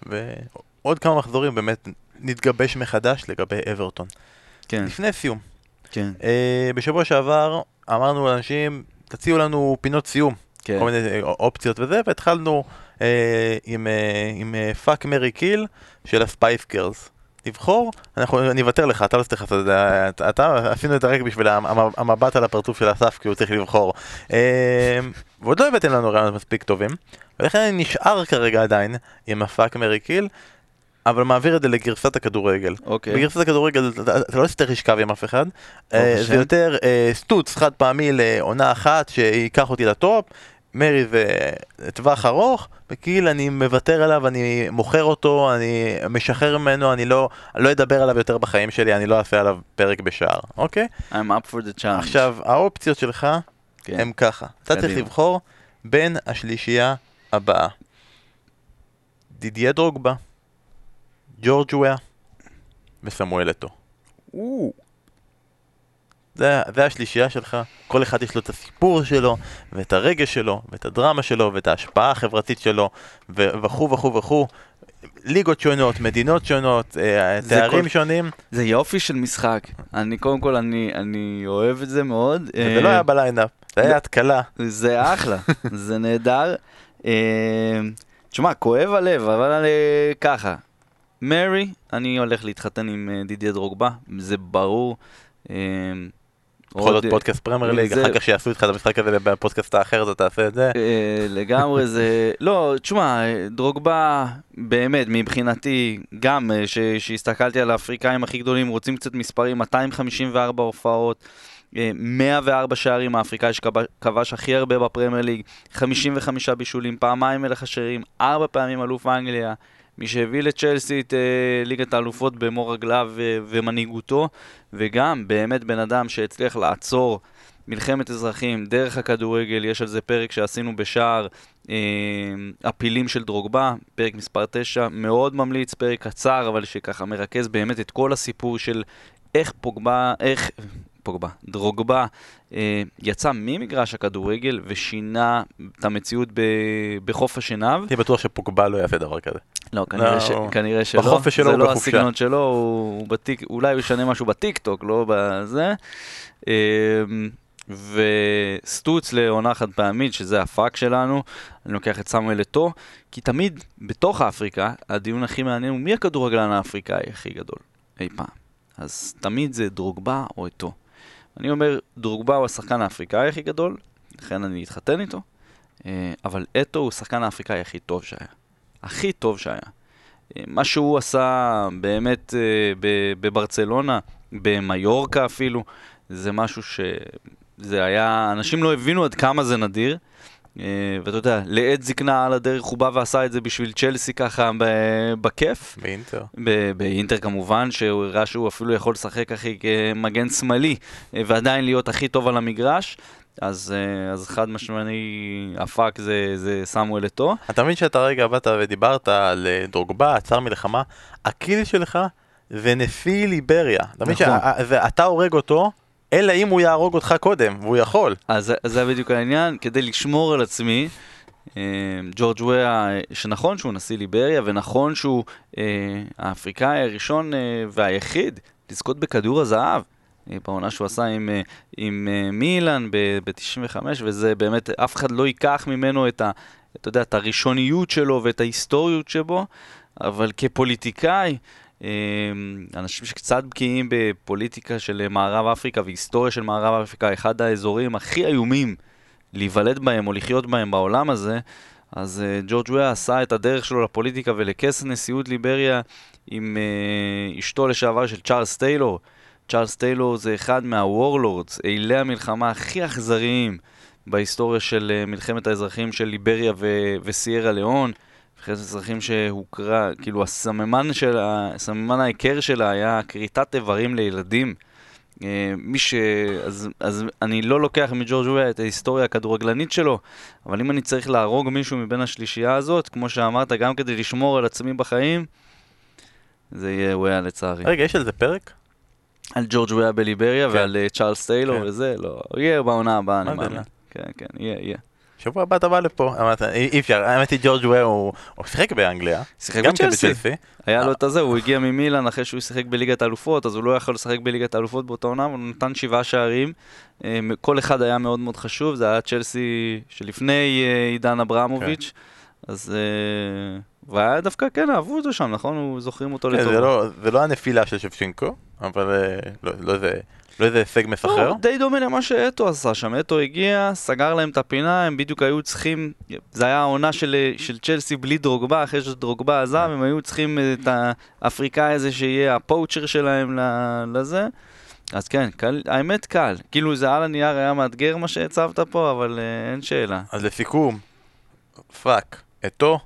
S1: ועוד כמה מחזורים באמת נתגבש מחדש לגבי אברטון.
S3: כן.
S1: לפני סיום.
S3: כן.
S1: Uh, בשבוע שעבר אמרנו לאנשים, תציעו לנו פינות סיום. כן. כל מיני אה, אופציות וזה, והתחלנו אה, עם, אה, עם fuck marry kill של הספייס גירלס. אנחנו, אני אוותר לך, אתה לא צריך לעשות את זה, אתה, עשינו את זה רק בשביל המבט על הפרצוף של אסף, כי הוא צריך לבחור. ועוד לא הבאתם לנו רעיונות מספיק טובים, ולכן אני נשאר כרגע עדיין עם ה fuck marry kill, אבל מעביר את זה לגרסת הכדורגל.
S3: אוקיי.
S1: בגרסת הכדורגל אתה, אתה לא תצטרך לשכב עם אף אחד. אה, זה יותר אה, סטוץ חד פעמי לעונה אחת שייקח אותי לטופ. מרי זה טווח ארוך, וקיל אני מוותר עליו, אני מוכר אותו, אני משחרר ממנו, אני לא, לא אדבר עליו יותר בחיים שלי, אני לא אעשה עליו פרק בשער, אוקיי?
S3: I'm up for the challenge.
S1: עכשיו, האופציות שלך כן. הם ככה. אתה צריך לבחור בין השלישייה הבאה. דידיה דרוגבה. ג'ורג' וויה וסמואל אתו. זה, זה השלישייה שלך, כל אחד יש לו את הסיפור שלו, ואת הרגש שלו, ואת הדרמה שלו, ואת ההשפעה החברתית שלו, וכו' וכו' וכו'. ליגות שונות, מדינות שונות, אה, תארים כל... שונים.
S3: זה יופי של משחק. אני קודם כל, אני, אני אוהב את זה מאוד.
S1: זה לא היה בליינאפ, זה היה התקלה.
S3: זה אחלה, זה נהדר. אה, תשמע, כואב הלב, אבל אה, ככה, marry, אני הולך להתחתן עם אה, דידייה דרוגבה, זה ברור.
S1: אה, בכל זאת פודקאסט פרמייר ליג, אחר כך שיעשו איתך את המשחק הזה בפודקאסט האחר, אתה תעשה את זה.
S3: אה, לגמרי זה, לא, תשמע, דרוגבה, באמת, מבחינתי, גם שהסתכלתי על האפריקאים הכי גדולים, רוצים קצת מספרים, 254 הופעות. 104 שערים האפריקאי שכבש הכי הרבה בפרמייר ליג, 55 בישולים, פעמיים מלך השערים, 4 פעמים אלוף אנגליה, מי שהביא לצ'לסי את אה, ליגת האלופות במו רגליו ו- ומנהיגותו, וגם באמת בן אדם שהצליח לעצור מלחמת אזרחים דרך הכדורגל, יש על זה פרק שעשינו בשער אה, הפילים של דרוגבה, פרק מספר 9, מאוד ממליץ, פרק קצר, אבל שככה מרכז באמת את כל הסיפור של איך פוגבה, איך, פוגבה, דרוגבה אה, יצא ממגרש הכדורגל ושינה את המציאות ב, בחוף השנהב.
S1: אני בטוח שפוגבה לא יעשה דבר כזה.
S3: לא, כנראה, לא, ש... כנראה שלא.
S1: בחופש שלו
S3: הוא
S1: לא
S3: בחופשה. זה לא הסגנון שלו, הוא, הוא בטיק, אולי הוא ישנה משהו בטיק טוק, לא בזה. אה, וסטוץ לעונה חד פעמית, שזה ה fuck שלנו, אני לוקח את סמואל אטו, כי תמיד בתוך אפריקה, הדיון הכי מעניין הוא מי הכדורגלן האפריקאי הכי גדול אי פעם. אז תמיד זה דרוגבה או אתו. אני אומר, דרוגבה הוא השחקן האפריקאי הכי גדול, לכן אני אתחתן איתו, אה, אבל אתו הוא השחקן האפריקאי הכי טוב שהיה. הכי טוב שהיה. אה, מה שהוא עשה באמת אה, בברצלונה, במיורקה אפילו, זה משהו ש... זה היה, אנשים לא הבינו עד כמה זה נדיר. אה, ואתה יודע, לעת זקנה על הדרך הוא בא ועשה את זה בשביל צ'לסי ככה בכיף.
S1: באינטר.
S3: באינטר כמובן, שהוא הראה שהוא אפילו יכול לשחק הכי כמגן שמאלי, אה, ועדיין להיות הכי טוב על המגרש. אז, אה, אז חד משמעי, הפאק זה, זה סמואל אתו.
S1: אתה מבין שאתה רגע באת ודיברת על דרוגבה, עצר מלחמה, הקיל שלך זה נשיא ליבריה. אתה מבין נכון. שאתה הורג אותו, אלא אם הוא יהרוג אותך קודם, והוא יכול.
S3: אז זה בדיוק העניין, כדי לשמור על עצמי, אה, ג'ורג' וויה, שנכון שהוא נשיא ליבריה, ונכון שהוא אה, האפריקאי הראשון אה, והיחיד לזכות בכדור הזהב. בעונה שהוא עשה עם, עם מילאן ב-95, וזה באמת, אף אחד לא ייקח ממנו את, ה, אתה יודע, את הראשוניות שלו ואת ההיסטוריות שבו, אבל כפוליטיקאי, אנשים שקצת בקיאים בפוליטיקה של מערב אפריקה והיסטוריה של מערב אפריקה, אחד האזורים הכי איומים להיוולד בהם או לחיות בהם בעולם הזה, אז uh, ג'ורג' וויה עשה את הדרך שלו לפוליטיקה ולכס נשיאות ליבריה עם uh, אשתו לשעבר של צ'ארלס טיילור. צ'ארלס טיילור זה אחד מהוורלורדס, אלי המלחמה הכי אכזריים בהיסטוריה של uh, מלחמת האזרחים של ליבריה ו- וסיירה ליאון. אחרי אזרחים שהוכרה, כאילו הסממן של, הסממן ההיכר שלה היה כריתת איברים לילדים. אה, מי ש... אז, אז אני לא לוקח מג'ורג' וויה את ההיסטוריה הכדורגלנית שלו, אבל אם אני צריך להרוג מישהו מבין השלישייה הזאת, כמו שאמרת, גם כדי לשמור על עצמי בחיים, זה יהיה וויה לצערי.
S1: רגע, יש על זה פרק?
S3: על ג'ורג' וויה בליבריה כן. ועל צ'ארלס טיילור כן. וזה, לא, יהיה בעונה הבאה, אני מאמין. כן, כן, יהיה, יהיה.
S1: שבוע הבא אתה בא לפה, אי אפשר, האמת היא ג'ורג' וויר הוא שיחק באנגליה,
S3: שיחק בצ'לסי, היה לו את הזה, הוא הגיע ממילן אחרי שהוא שיחק בליגת האלופות, אז הוא לא יכול לשחק בליגת האלופות באותה עונה, הוא נתן שבעה שערים, אה, כל אחד היה מאוד מאוד חשוב, זה היה צ'לסי שלפני אה, עידן אברמוביץ', כן. אז... אה, והיה דווקא, כן, אהבו אותו שם, נכון? זוכרים אותו
S1: כן, לטובה. לא- זה לא הנפילה של שבשינקו, אבל לא, לא זה... לא איזה הישג מסחרר? לא,
S3: די דומה למה שאתו עשה שם. אתו הגיע, סגר להם את הפינה, הם בדיוק היו צריכים, זה היה העונה של, של צ'לסי בלי דרוגבה, אחרי שדרוגבה עזב, הם היו צריכים את האפריקאי הזה שיהיה ה poacher שלהם לזה. אז כן, קל, האמת קל. כאילו זה על הנייר היה מאתגר מה שהצבת פה, אבל אה, אין שאלה.
S1: אז לסיכום, fuck, אטו,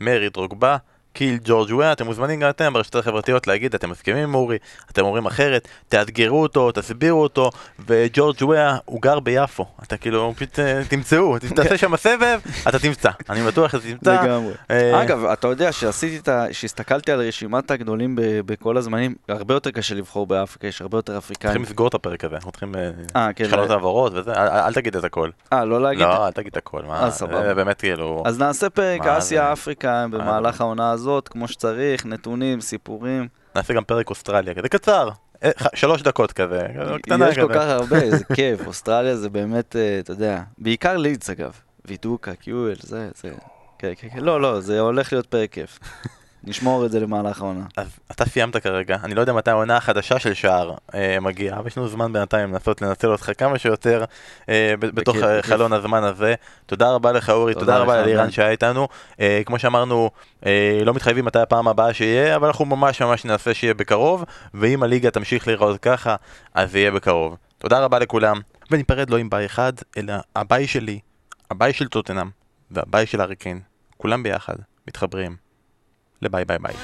S1: marry דרוגבה, kill ג'ורג' וויה, אתם מוזמנים גם אתם ברשתות החברתיות להגיד, אתם מסכימים עם אורי, אתם אומרים אחרת, תאתגרו אותו, תסבירו אותו, וג'ורג' וויה הוא גר ביפו, אתה כאילו, פשוט אה, תמצאו, תעשה שם סבב, אתה תמצא, אני בטוח שאתה תמצא.
S3: לגמרי. אה, אגב, אתה יודע שעשיתי את ה... שהסתכלתי על רשימת הגדולים בכל הזמנים, הרבה יותר קשה לבחור באפריקה, יש הרבה יותר אפריקאים.
S1: צריכים לסגור את הפרק הזה, אנחנו צריכים אה, כן, חלות העברות וזה, אל תגיד את הכל.
S3: אה, לא להגיד?
S1: לא, אל תגיד את הכל, מה, באמת כאילו...
S3: אז נעשה פרק אסיה-אפריקה במהלך העונה הזאת. הזאת כמו שצריך, נתונים, סיפורים.
S1: נעשה גם פרק אוסטרליה, כזה קצר, אה, שלוש דקות כזה,
S3: קטנה יש כל כך הרבה, איזה כיף, אוסטרליה זה באמת, אה, אתה יודע, בעיקר לידס אגב, וידוקה, קיואל, זה, זה, כן, כן, כן, לא, לא, זה הולך להיות פרק כיף. נשמור את זה למהלך העונה.
S1: אז אתה סיימת כרגע, אני לא יודע מתי העונה החדשה של שער אה, מגיעה, אבל יש לנו זמן בינתיים לנסות לנצל אותך כמה שיותר אה, בתוך בכיר, חלון. הזמן הזה. תודה רבה לך אורי, תודה, תודה רבה לאלירן שהיה איתנו. אה, כמו שאמרנו, אה, לא מתחייבים מתי הפעם הבאה שיהיה, אבל אנחנו ממש ממש ננסה שיהיה בקרוב, ואם הליגה תמשיך להיראות ככה, אז זה יהיה בקרוב. תודה רבה לכולם, וניפרד לא עם ביי אחד, אלא הביי שלי, הביי של טוטנאם, והביי של אריקין, כולם ביחד, מתחברים. Le bye bye bye.